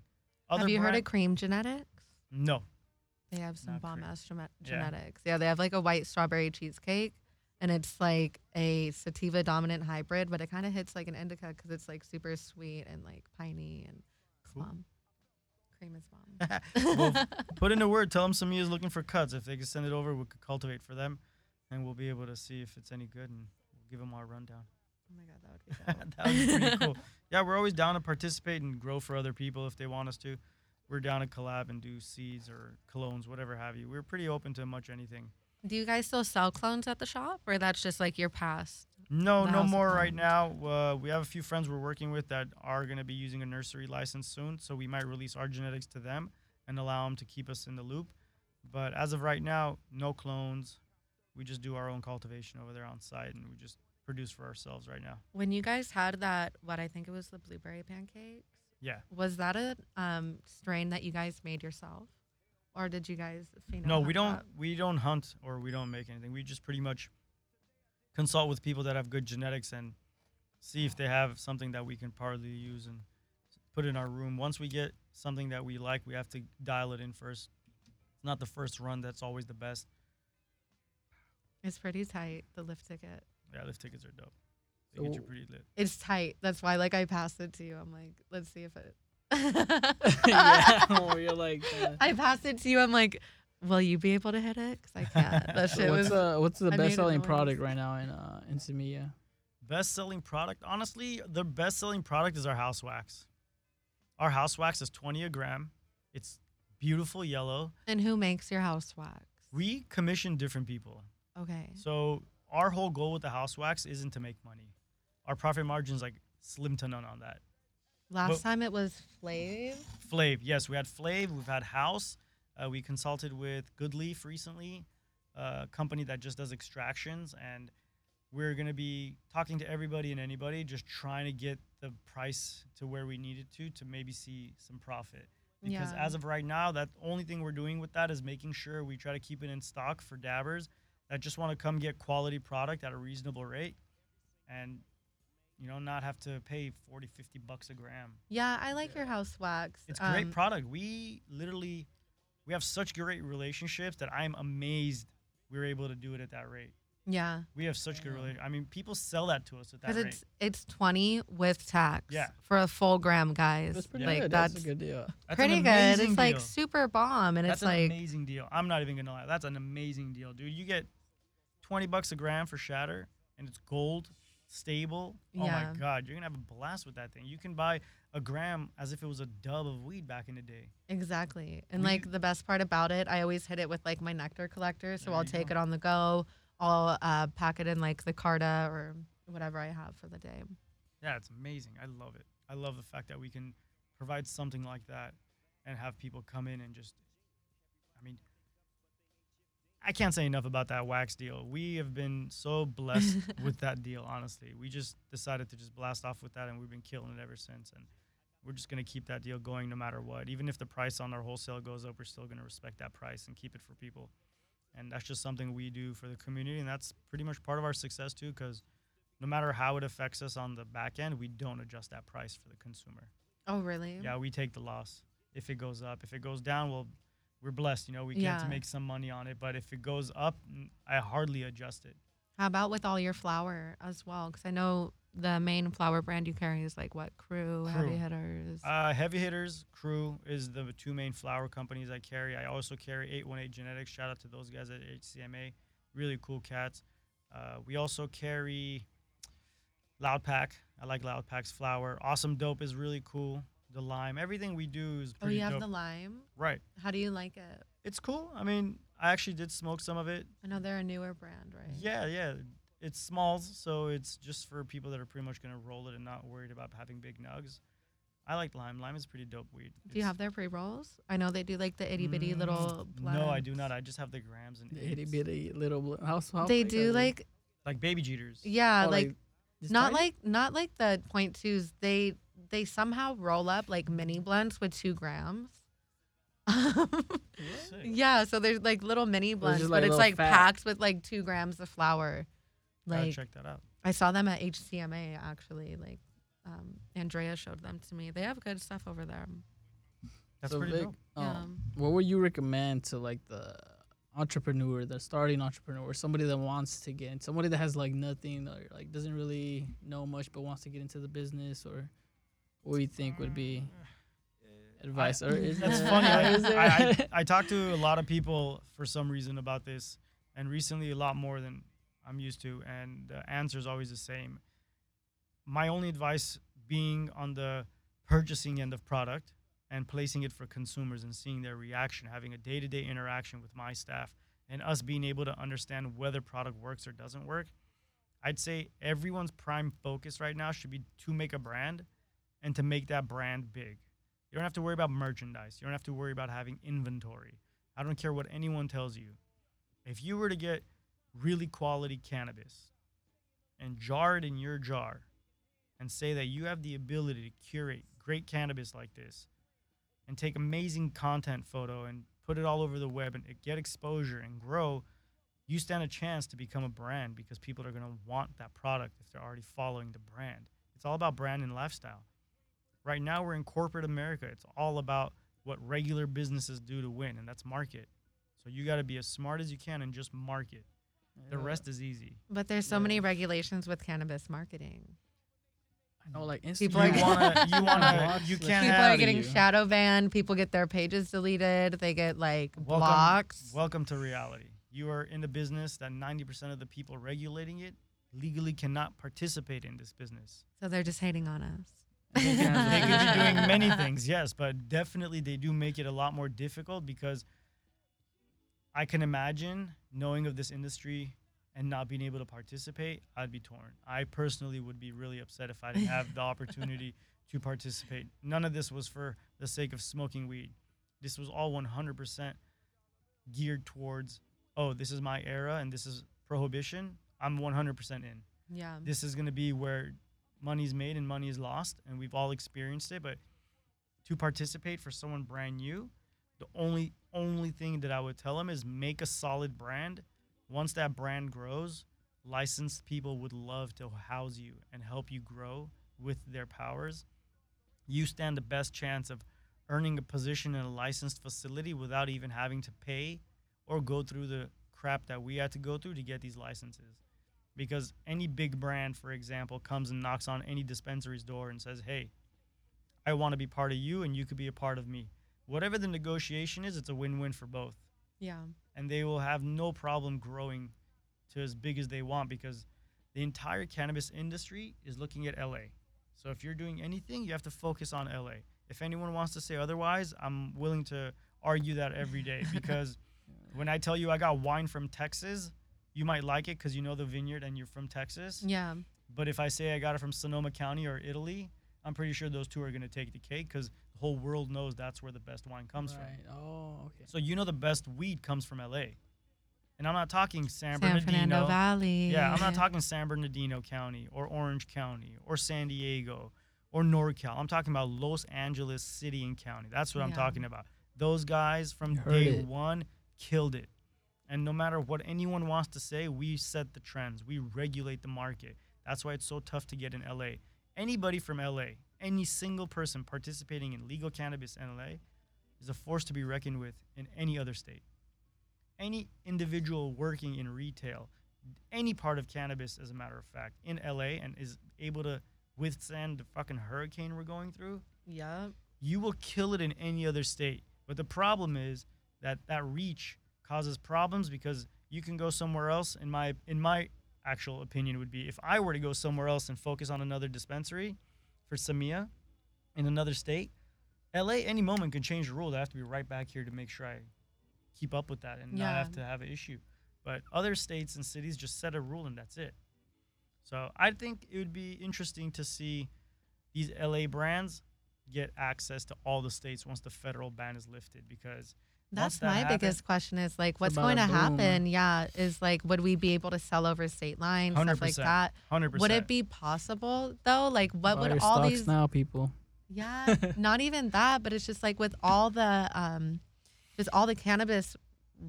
Other Have you heard of Cream Genetics? No. They have some Not bomb Cream. ass Yeah. genetics. Yeah, they have like a white strawberry cheesecake, and it's like a sativa dominant hybrid, but it kind of hits like an indica because it's like super sweet and like piney and Cool. Cream is bomb. well, put in a word. Tell them Semilla is looking for cuts. If they can send it over, we could cultivate for them, and we'll be able to see if it's any good, and we'll give them our rundown. Oh my god, that would be that would be pretty cool. Yeah, we're always down to participate and grow for other people if they want us to. We're down to collab and do seeds or colognes, whatever have you. We're pretty open to much anything. Do you guys still sell clones at the shop, or that's just like your past? No, no more right now. Uh, we have a few friends we're working with that are going to be using a nursery license soon, so we might release our genetics to them and allow them to keep us in the loop. But as of right now, no clones. We just do our own cultivation over there on site, and we just produce for ourselves right now. When you guys had that, what I think it was the blueberry pancakes. Yeah. Was that a um, strain that you guys made yourself, or did you guys? No, we don't. that? We don't hunt or we don't make anything. We just pretty much consult with people that have good genetics and see if they have something that we can partly use and put in our room. Once we get something that we like, we have to dial it in first. It's not the first run that's always the best. It's pretty tight. The lift ticket. Yeah, lift tickets are dope. They get you pretty lit. It's tight. That's why, like, I passed it to you. I'm like, let's see if it. yeah, oh, you're like. Uh, I passed it to you. I'm like, will you be able to hit it? Because I can't. That so shit what's was. uh, what's the I best selling product right now in uh in Semilla? Best selling product, honestly, the best selling product is our house wax. Our house wax is 20 a gram. It's beautiful yellow. and who makes your house wax? We commission different people. Okay. So our whole goal with the house wax isn't to make money. Our profit margin is like slim to none on that. Last Well- time it was Flav. Flav, yes, we had Flav, we've had House. Uh, we consulted with Goodleaf recently, a company that just does extractions, and we're gonna be talking to everybody and anybody, just trying to get the price to where we need it to to maybe see some profit. Because Yeah. as of right now, that only thing we're doing with that is making sure we try to keep it in stock for dabbers that just want to come get quality product at a reasonable rate, and you know not have to pay 40, 50 bucks a gram. Yeah, I like your house wax. It's great Um, product. We literally we have such great relationships that I'm amazed we were able to do it at that rate. Yeah, We have such good relation. I mean, people sell that to us at that because rate. it's it's twenty with tax. Yeah. For a full gram, guys. That's pretty like good. that's, That's, a good deal. That's pretty good. amazing It's like deal. super bomb, and That's it's an like amazing deal. I'm not even gonna lie. That's an amazing deal, dude. You get twenty bucks a gram for shatter, and it's gold, stable. Oh Yeah. my god, you're gonna have a blast with that thing. You can buy a gram as if it was a dub of weed back in the day. Exactly. And like the best part about it, I always hit it with like my nectar collector. So There I'll take go. it on the go. I'll uh, pack it in like the Carta or whatever I have for the day. Yeah, it's amazing. I love it. I love the fact that we can provide something like that and have people come in and just I mean I can't say enough about that wax deal. We have been so blessed with that deal, honestly. We just decided to just blast off with that and we've been killing it ever since and we're just going to keep that deal going no matter what. Even if the price on our wholesale goes up, we're still going to respect that price and keep it for people. And that's just something we do for the community and that's pretty much part of our success too cuz no matter how it affects us on the back end, we don't adjust that price for the consumer. Oh, really? Yeah, we take the loss if it goes up. If it goes down, well, we're blessed. You know, we get to make some money on it. But if it goes up, I hardly adjust it. How about with all your flour as well? Because I know the main flour brand you carry is like what Crew, Heavy Hitters. Uh, Heavy Hitters Crew is the two main flour companies I carry. I also carry 818 Genetics. Shout out to those guys at HCMA. Really cool cats. Uh, we also carry Loud Pack. I like Loud Pack's flour Awesome Dope is really cool. The lime. Everything we do is pretty much oh, pretty you have dope. the lime. right. How do you like it? It's cool. I mean, I actually did smoke some of it. I know they're a newer brand, right? Yeah, yeah. It's smalls, so it's just for people that are pretty much gonna roll it and not worried about having big nugs. I like lime. Lime is pretty dope weed. Do you It's- have their pre rolls? I know they do like the itty bitty little. Mm, No, I do blends. not. I just have the grams and itty eighths. bitty little bl- how, how They do like like baby Jeeters. yeah, Oh, like just not tiny? like not like the point twos. They they somehow roll up like mini blunts with two grams. Yeah, so there's like little mini blunts, just, but it's like fat. packed with like two grams of flour. Gotta Like check that out. I saw them at HCMA actually. Like um, Andrea showed them to me. They have good stuff over there. That's So, pretty Vic, dope. um, Um, what would you recommend to like the entrepreneur, the starting entrepreneur, or somebody that wants to get in, somebody that has like nothing or like doesn't really know much but wants to get into the business, or what you think would be advice? or is That's funny. I, I, I talk to a lot of people for some reason about this, and recently a lot more than I'm used to, and the answer is always the same. My only advice being on the purchasing end of product and placing it for consumers and seeing their reaction, having a day to day interaction with my staff, and us being able to understand whether product works or doesn't work. I'd say everyone's prime focus right now should be to make a brand and to make that brand big. You don't have to worry about merchandise. You don't have to worry about having inventory. I don't care what anyone tells you. If you were to get really quality cannabis and jar it in your jar and say that you have the ability to curate great cannabis like this and take amazing content photo and put it all over the web and get exposure and grow, you stand a chance to become a brand because people are going to want that product if they're already following the brand. It's all about brand and lifestyle. Right now, we're in corporate America. It's all about what regular businesses do to win, and that's market. So you got to be as smart as you can and just market. The Yeah. rest is easy. but there's so Yeah. many regulations with cannabis marketing. I know, like Instagram. People are You wanna, you wanna, Blocks you can't People are getting you. shadow banned. People get their pages deleted. They get like Welcome- blocks. Welcome to reality. You are in the business that 90% of the people regulating it legally cannot participate in this business. So they're just hating on us. They could, they could be doing many things, yes, but definitely they do make it a lot more difficult because I can imagine knowing of this industry and not being able to participate, I'd be torn. I personally would be really upset if I didn't have the opportunity to participate. None of this was for the sake of smoking weed. This was all 100% geared towards, oh, this is my era and this is prohibition. I'm 100% in Yeah. this is going to be where money's made and money is lost and we've all experienced it but to participate for someone brand new the only only thing that i would tell them is make a solid brand. Once that brand grows licensed people would love to house you and help you grow with their powers. You stand the best chance of earning a position in a licensed facility without even having to pay or go through the crap that we had to go through to get these licenses because any big brand, for example, comes and knocks on any dispensary's door and says, "Hey, I want to be part of you, and you could be a part of me." Whatever the negotiation is, it's a win-win for both, Yeah. and they will have no problem growing to as big as they want because the entire cannabis industry is looking at LA. So if you're doing anything, you have to focus on LA. If anyone wants to say otherwise, I'm willing to argue that every day because when I tell you I got wine from Texas, you might like it because you know the vineyard and you're from Texas. Yeah. But if I say I got it from Sonoma County or Italy, I'm pretty sure those two are going to take the cake because the whole world knows that's where the best wine comes from. Oh, okay. So you know the best weed comes from LA. And I'm not talking San, San Bernardino. Fernando Valley. Yeah, I'm not talking San Bernardino County or Orange County or San Diego or NorCal. I'm talking about Los Angeles City and County. That's what I'm talking about. Those guys from heard day it. one killed it. And no matter what anyone wants to say, we set the trends. We regulate the market. That's why it's so tough to get in LA. Anybody from LA, any single person participating in legal cannabis in LA is a force to be reckoned with in any other state. Any individual working in retail, any part of cannabis, as a matter of fact, in LA and is able to withstand the fucking hurricane we're going through, yeah, you will kill it in any other state. But the problem is that that reach causes problems because you can go somewhere else. In my in my actual opinion, would be if I were to go somewhere else and focus on another dispensary for Semilla in another state, LA any moment can change the rule. I have to be right back here to make sure I keep up with that and not have to have an issue. But other states and cities just set a rule and that's it. So I think it would be interesting to see these LA brands get access to all the states once the federal ban is lifted because That's that my happens- biggest question is like, what's about going to boom. happen? Yeah. Is like, would we be able to sell over state lines, stuff like that? 100%. Would it be possible though? Like, what Buy would your all stocks these now, people? Yeah, not even that, but it's just like with all the um just all the cannabis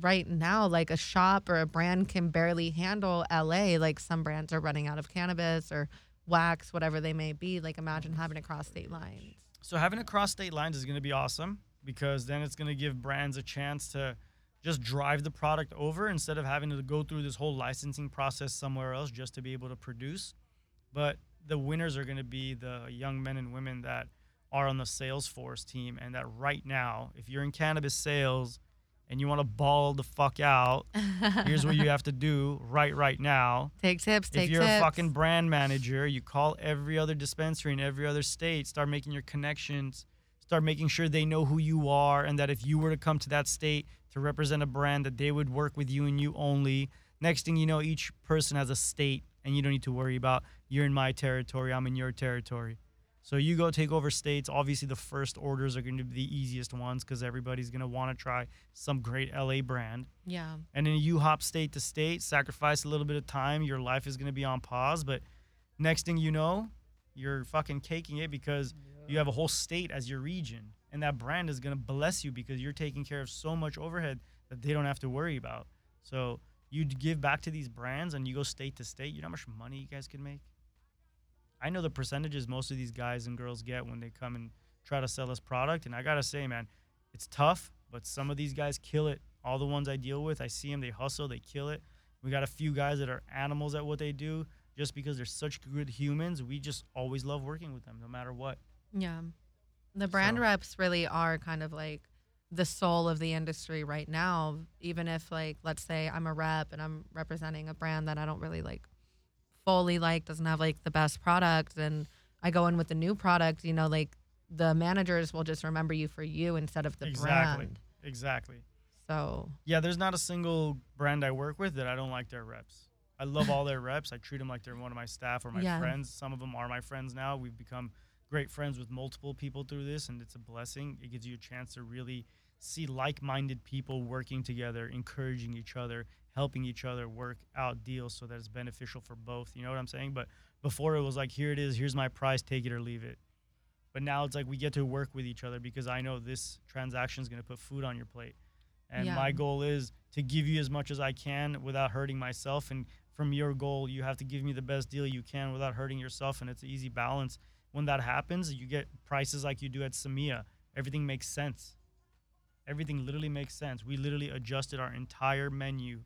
right now, like a shop or a brand can barely handle LA. Like some brands are running out of cannabis or wax, whatever they may be. Like imagine having to cross state lines. So having it cross state lines is going to be awesome because then it's going to give brands a chance to just drive the product over instead of having to go through this whole licensing process somewhere else just to be able to produce. But the winners are going to be the young men and women that are on the sales force team and that right now, if you're in cannabis sales and you want to ball the fuck out, here's what you have to do right right now. Take tips, take if you're tips. a fucking brand manager, you call every other dispensary in every other state, start making your connections, start making sure they know who you are, and that if you were to come to that state to represent a brand, that they would work with you and you only. Next thing you know, each person has a state, and you don't need to worry about you're in my territory, I'm in your territory. So you go take over states. Obviously, the first orders are going to be the easiest ones because everybody's going to want to try some great LA brand yeah. and then you hop state to state, sacrifice a little bit of time, your life is going to be on pause. But next thing you know, you're fucking caking it because you have a whole state as your region, and that brand is going to bless you because you're taking care of so much overhead that they don't have to worry about. So you give back to these brands and you go state to state. You know how much money you guys can make. I know the percentages most of these guys and girls get when they come and try to sell us product, and I gotta say, man, it's tough, but some of these guys kill it. All the ones I deal with, I see them, they hustle, they kill it. We got a few guys that are animals at what they do just because they're such good humans. We just always love working with them no matter what. Yeah. The brand So- reps really are kind of like the soul of the industry right now. Even if, like, let's say I'm a rep and I'm representing a brand that I don't really like fully like, doesn't have like the best product, and I go in with the new product, you know, like the managers will just remember you for you instead of the Exactly. brand. Exactly. Exactly. So, Yeah, there's not a single brand I work with that I don't like their reps. I love all their reps. I treat them like they're one of my staff or my Yeah. friends. Some of them are my friends now. We've become great friends with multiple people through this, and it's a blessing. It gives you a chance to really see like minded people working together, encouraging each other, helping each other work out deals so that it's beneficial for both. You know what I'm saying? But before it was like, here it is, here's my price, take it or leave it. But now it's like we get to work with each other because I know this transaction is going to put food on your plate. And Yeah. my goal is to give you as much as I can without hurting myself. And from your goal, you have to give me the best deal you can without hurting yourself. And it's an easy balance. When that happens, you get prices like you do at Semilla. Everything makes sense. Everything literally makes sense. We literally adjusted our entire menu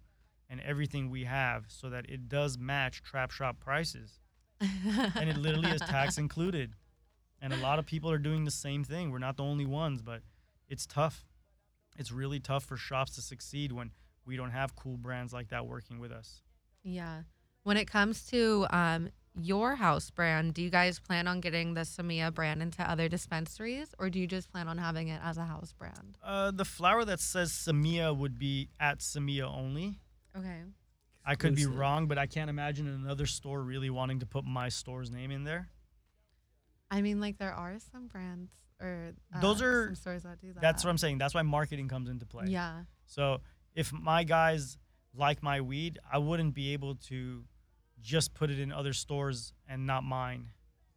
and everything we have so that it does match trap shop prices. and it literally is tax included. And a lot of people are doing the same thing. We're not the only ones, but it's tough. It's really tough for shops to succeed when we don't have cool brands like that working with us. yeah. When it comes to um, your house brand, do you guys plan on getting the Semilla brand into other dispensaries or do you just plan on having it as a house brand? Uh, the flower that says Semilla would be at Semilla only. Okay. I could be wrong, but I can't imagine another store really wanting to put my store's name in there. I mean, like there are some brands or uh, Those are- some stores that do that. That's what I'm saying. That's why marketing comes into play. Yeah. So if my guys like my weed, I wouldn't be able to just put it in other stores and not mine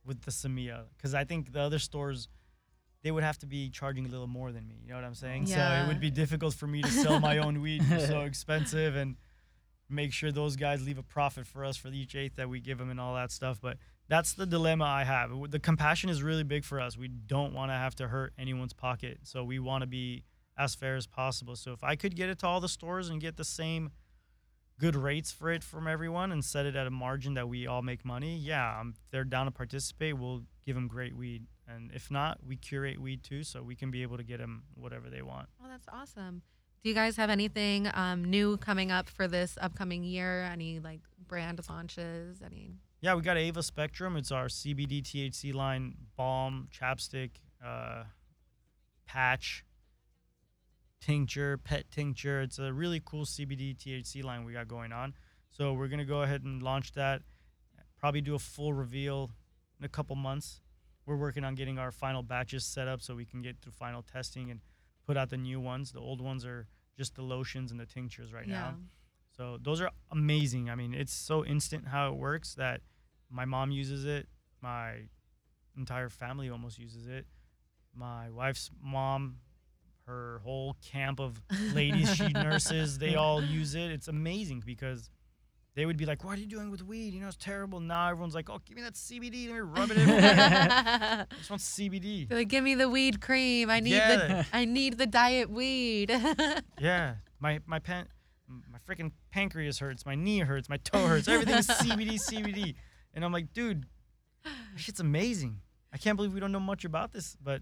with the Semilla because I think the other stores they would have to be charging a little more than me. You know what I'm saying? Yeah. So it would be difficult for me to sell my own weed for so expensive and make sure those guys leave a profit for us for each eighth that we give them and all that stuff. But that's the dilemma I have. The compassion is really big for us. We don't want to have to hurt anyone's pocket. So we want to be as fair as possible. So if I could get it to all the stores and get the same good rates for it from everyone and set it at a margin that we all make money, yeah, um, they're down to participate, we'll give them great weed. And if not, we curate weed too, so we can be able to get them whatever they want. Oh, that's awesome. Do you guys have anything um, new coming up for this upcoming year? Any like brand launches? Any? Yeah, we got Ava Spectrum. It's our CBD THC line balm, chapstick, uh, patch, tincture, pet tincture. It's a really cool CBD THC line we got going on. So we're gonna go ahead and launch that. Probably do a full reveal in a couple months. We're working on getting our final batches set up so we can get through final testing and put out the new ones. The old ones are just the lotions and the tinctures right now. So those are amazing. I mean, it's so instant how it works that my mom uses it, my entire family almost uses it. My wife's mom, her whole camp of ladies she nurses, they all use it. It's amazing because they would be like, "What are you doing with weed? You know, it's terrible." Now everyone's like, "Oh, give me that CBD. Let me rub it everywhere. I just want CBD." They're like, give me the weed cream. I need Yeah. the I need the diet weed. Yeah, my my pan, my freaking pancreas hurts, my knee hurts, my toe hurts. Everything's CBD, CBD, and I'm like, dude, shit's amazing. I can't believe we don't know much about this, but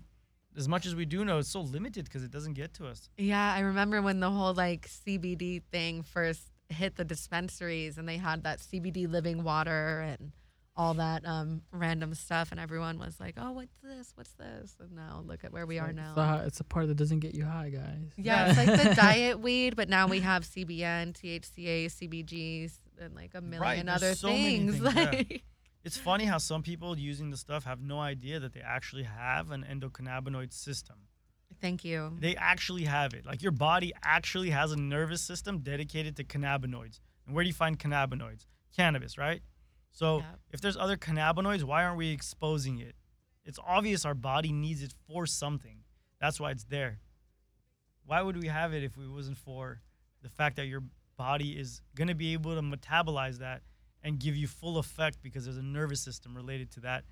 as much as we do know, it's so limited because it doesn't get to us. yeah, I remember when the whole like CBD thing first hit the dispensaries and they had that CBD living water and all that um, random stuff and everyone was like, "Oh, what's this? What's this?" And now look at where we are now. It's the, it's the part that doesn't get you high, guys. Yeah, it's like the diet weed, but now we have CBN, THCA, CBGs, and like a million there's other so many things. things, yeah. It's funny how some people using the stuff have no idea that they actually have an endocannabinoid system. Thank you. They actually have it. Like your body actually has a nervous system dedicated to cannabinoids. And where do you find cannabinoids? Cannabis, right? So Yeah. if there's other cannabinoids, why aren't we exposing it? It's obvious our body needs it for something. That's why it's there. Why would we have it if it wasn't for the fact that your body is going to be able to metabolize that and give you full effect because there's a nervous system related to that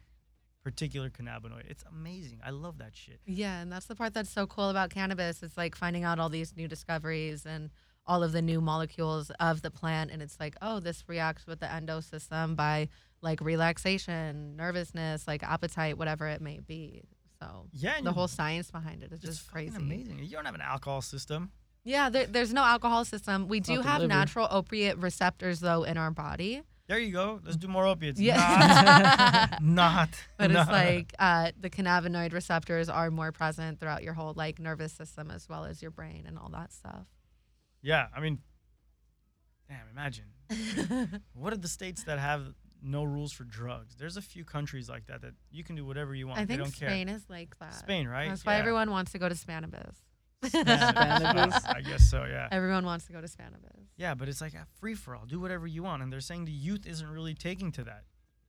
particular cannabinoid? It's amazing. I love that shit. Yeah, and that's the part that's so cool about cannabis. It's like finding out all these new discoveries and all of the new molecules of the plant. And it's like, oh, this reacts with the endo system by like relaxation, nervousness, like appetite, whatever it may be. So Yeah, the whole science behind it is just crazy. amazing. You don't have an alcohol system. Yeah, there, there's no alcohol system. We do have liver. natural opiate receptors though in our body. There you go. Let's do more opiates. Yeah. Not. not But it's like uh, the cannabinoid receptors are more present throughout your whole like nervous system as well as your brain and all that stuff. Yeah, I mean, damn, imagine. what are the states that have no rules for drugs? There's a few countries like that that you can do whatever you want. I they think Spain care. is like that. Spain, right? That's why Yeah. everyone wants to go to Spanibus. I guess so. Yeah. everyone wants to go to Spanibus. Yeah, but it's like a free for all. Do whatever you want, and they're saying the youth isn't really taking to that.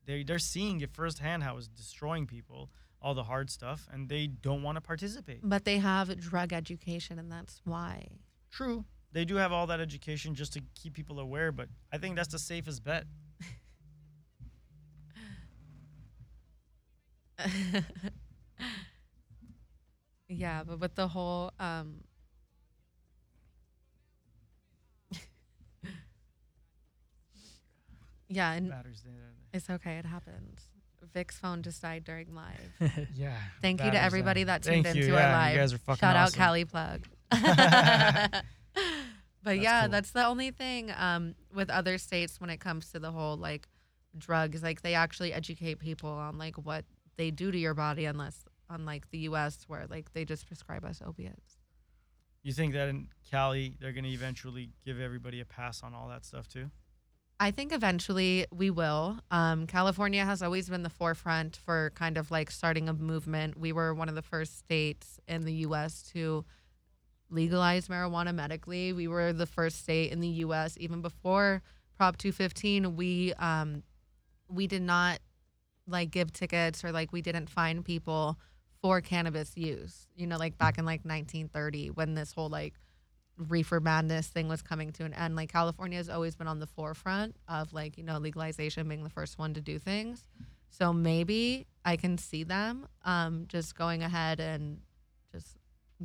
They they're seeing it firsthand how it's destroying people, all the hard stuff, and they don't want to participate. But they have drug education, and that's why. True. They do have all that education just to keep people aware, but I think that's the safest bet. yeah, but with the whole um, yeah, and Batteries there. it's okay. It happens. Vic's phone just died during live. Yeah. Thank you to everybody there. that tuned Thank you. into yeah, our live. You guys are fucking Shout out awesome. Cali Plug. but That's yeah, cool. that's the only thing um, with other states when it comes to the whole like drugs. Like they actually educate people on like what they do to your body, unless unlike the U.S. where like they just prescribe us opiates. You think that in Cali they're gonna eventually give everybody a pass on all that stuff too? I think eventually we will. Um, California has always been the forefront for kind of like starting a movement. We were one of the first states in the U.S. to legalize marijuana medically. We were the first state in the U.S. even before Prop 215. We um, we did not like give tickets or like we didn't find people for cannabis use. You know, like back in like 1930 when this whole like reefer madness thing was coming to an end. Like California has always been on the forefront of like, you know, legalization being the first one to do things. So maybe I can see them um, just going ahead and just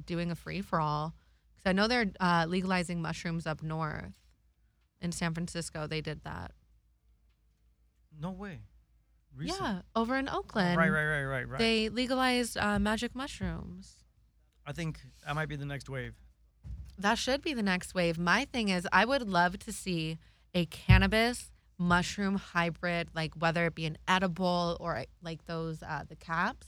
doing a free for all. Because I know they're uh, legalizing mushrooms up north in San Francisco. They did that. No way. Recent. Yeah, over in Oh, Oakland. right, right, right, right, right. They legalized uh, magic mushrooms. I think that might be the next wave. That should be the next wave. My thing is, I would love to see a cannabis mushroom hybrid, like whether it be an edible or like those uh, the caps,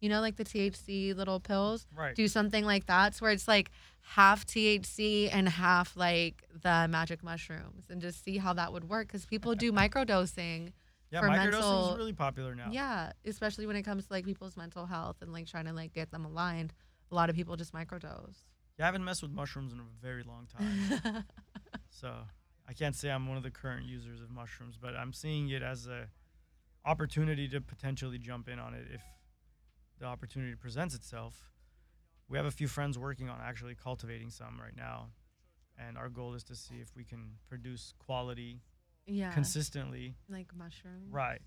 you know, like the THC little pills. Right. Do something like that, so where it's like half THC and half like the magic mushrooms, and just see how that would work. Because people do microdosing. Yeah, for microdosing mental- is really popular now. Yeah, especially when it comes to like people's mental health and like trying to like get them aligned. A lot of people just microdose. Yeah, I haven't messed with mushrooms in a very long time. so I can't say I'm one of the current users of mushrooms, but I'm seeing it as a opportunity to potentially jump in on it if the opportunity presents itself. we have a few friends working on actually cultivating some right now, and our goal is to see if we can produce quality Yeah. consistently. like mushrooms. Right.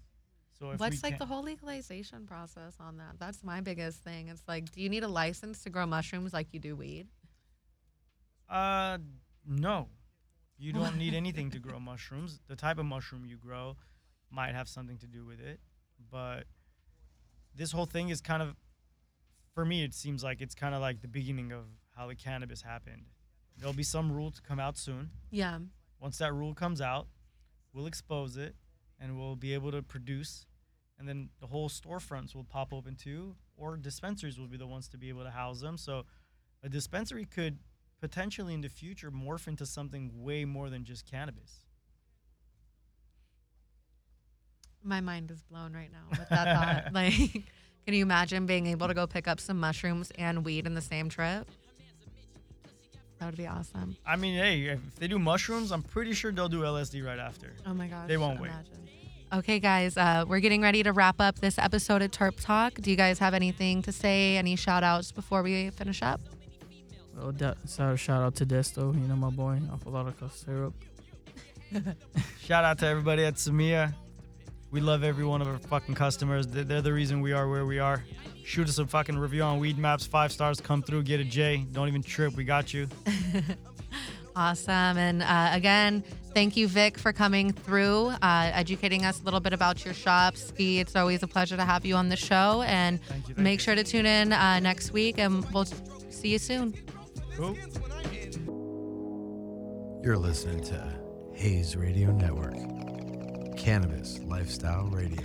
So if What's like the whole legalization process on that? That's my biggest thing. It's like, do you need a license to grow mushrooms like you do weed? Uh, no. You don't need anything to grow mushrooms. The type of mushroom you grow might have something to do with it, but this whole thing is kind of, for me, it seems like it's kind of like the beginning of how the cannabis happened. There'll be some rule to come out soon. Yeah. Once that rule comes out, we'll expose it and we'll be able to produce. And then the whole storefronts will pop open too, or dispensaries will be the ones to be able to house them. So a dispensary could potentially in the future morph into something way more than just cannabis. My mind is blown right now with that thought. Like, can you imagine being able to go pick up some mushrooms and weed in the same trip? That would be awesome. I mean, hey, if they do mushrooms, I'm pretty sure they'll do LSD right after. Oh my gosh. They won't wait. imagine. Okay, guys, uh, we're getting ready to wrap up this episode of Terp Talk. Do you guys have anything to say? Any shout outs before we finish up? Well, da- so shout out to Desto, you know my boy, off a lot of syrup. Shout out to everybody at Semilla. We love every one of our fucking customers. They're, they're the reason we are where we are. Shoot us a fucking review on Weedmaps. Five stars. Come through. Get a J. Don't even trip. We got you. Awesome. And uh, again, thank you, Vic, for coming through, uh, educating us a little bit about your shop. Ski, it's always a pleasure to have you on the show. And Thank you. Thank make you. sure to tune in uh, next week, and we'll see you soon. Cool. You're listening to Hayes Radio Network, Cannabis Lifestyle Radio.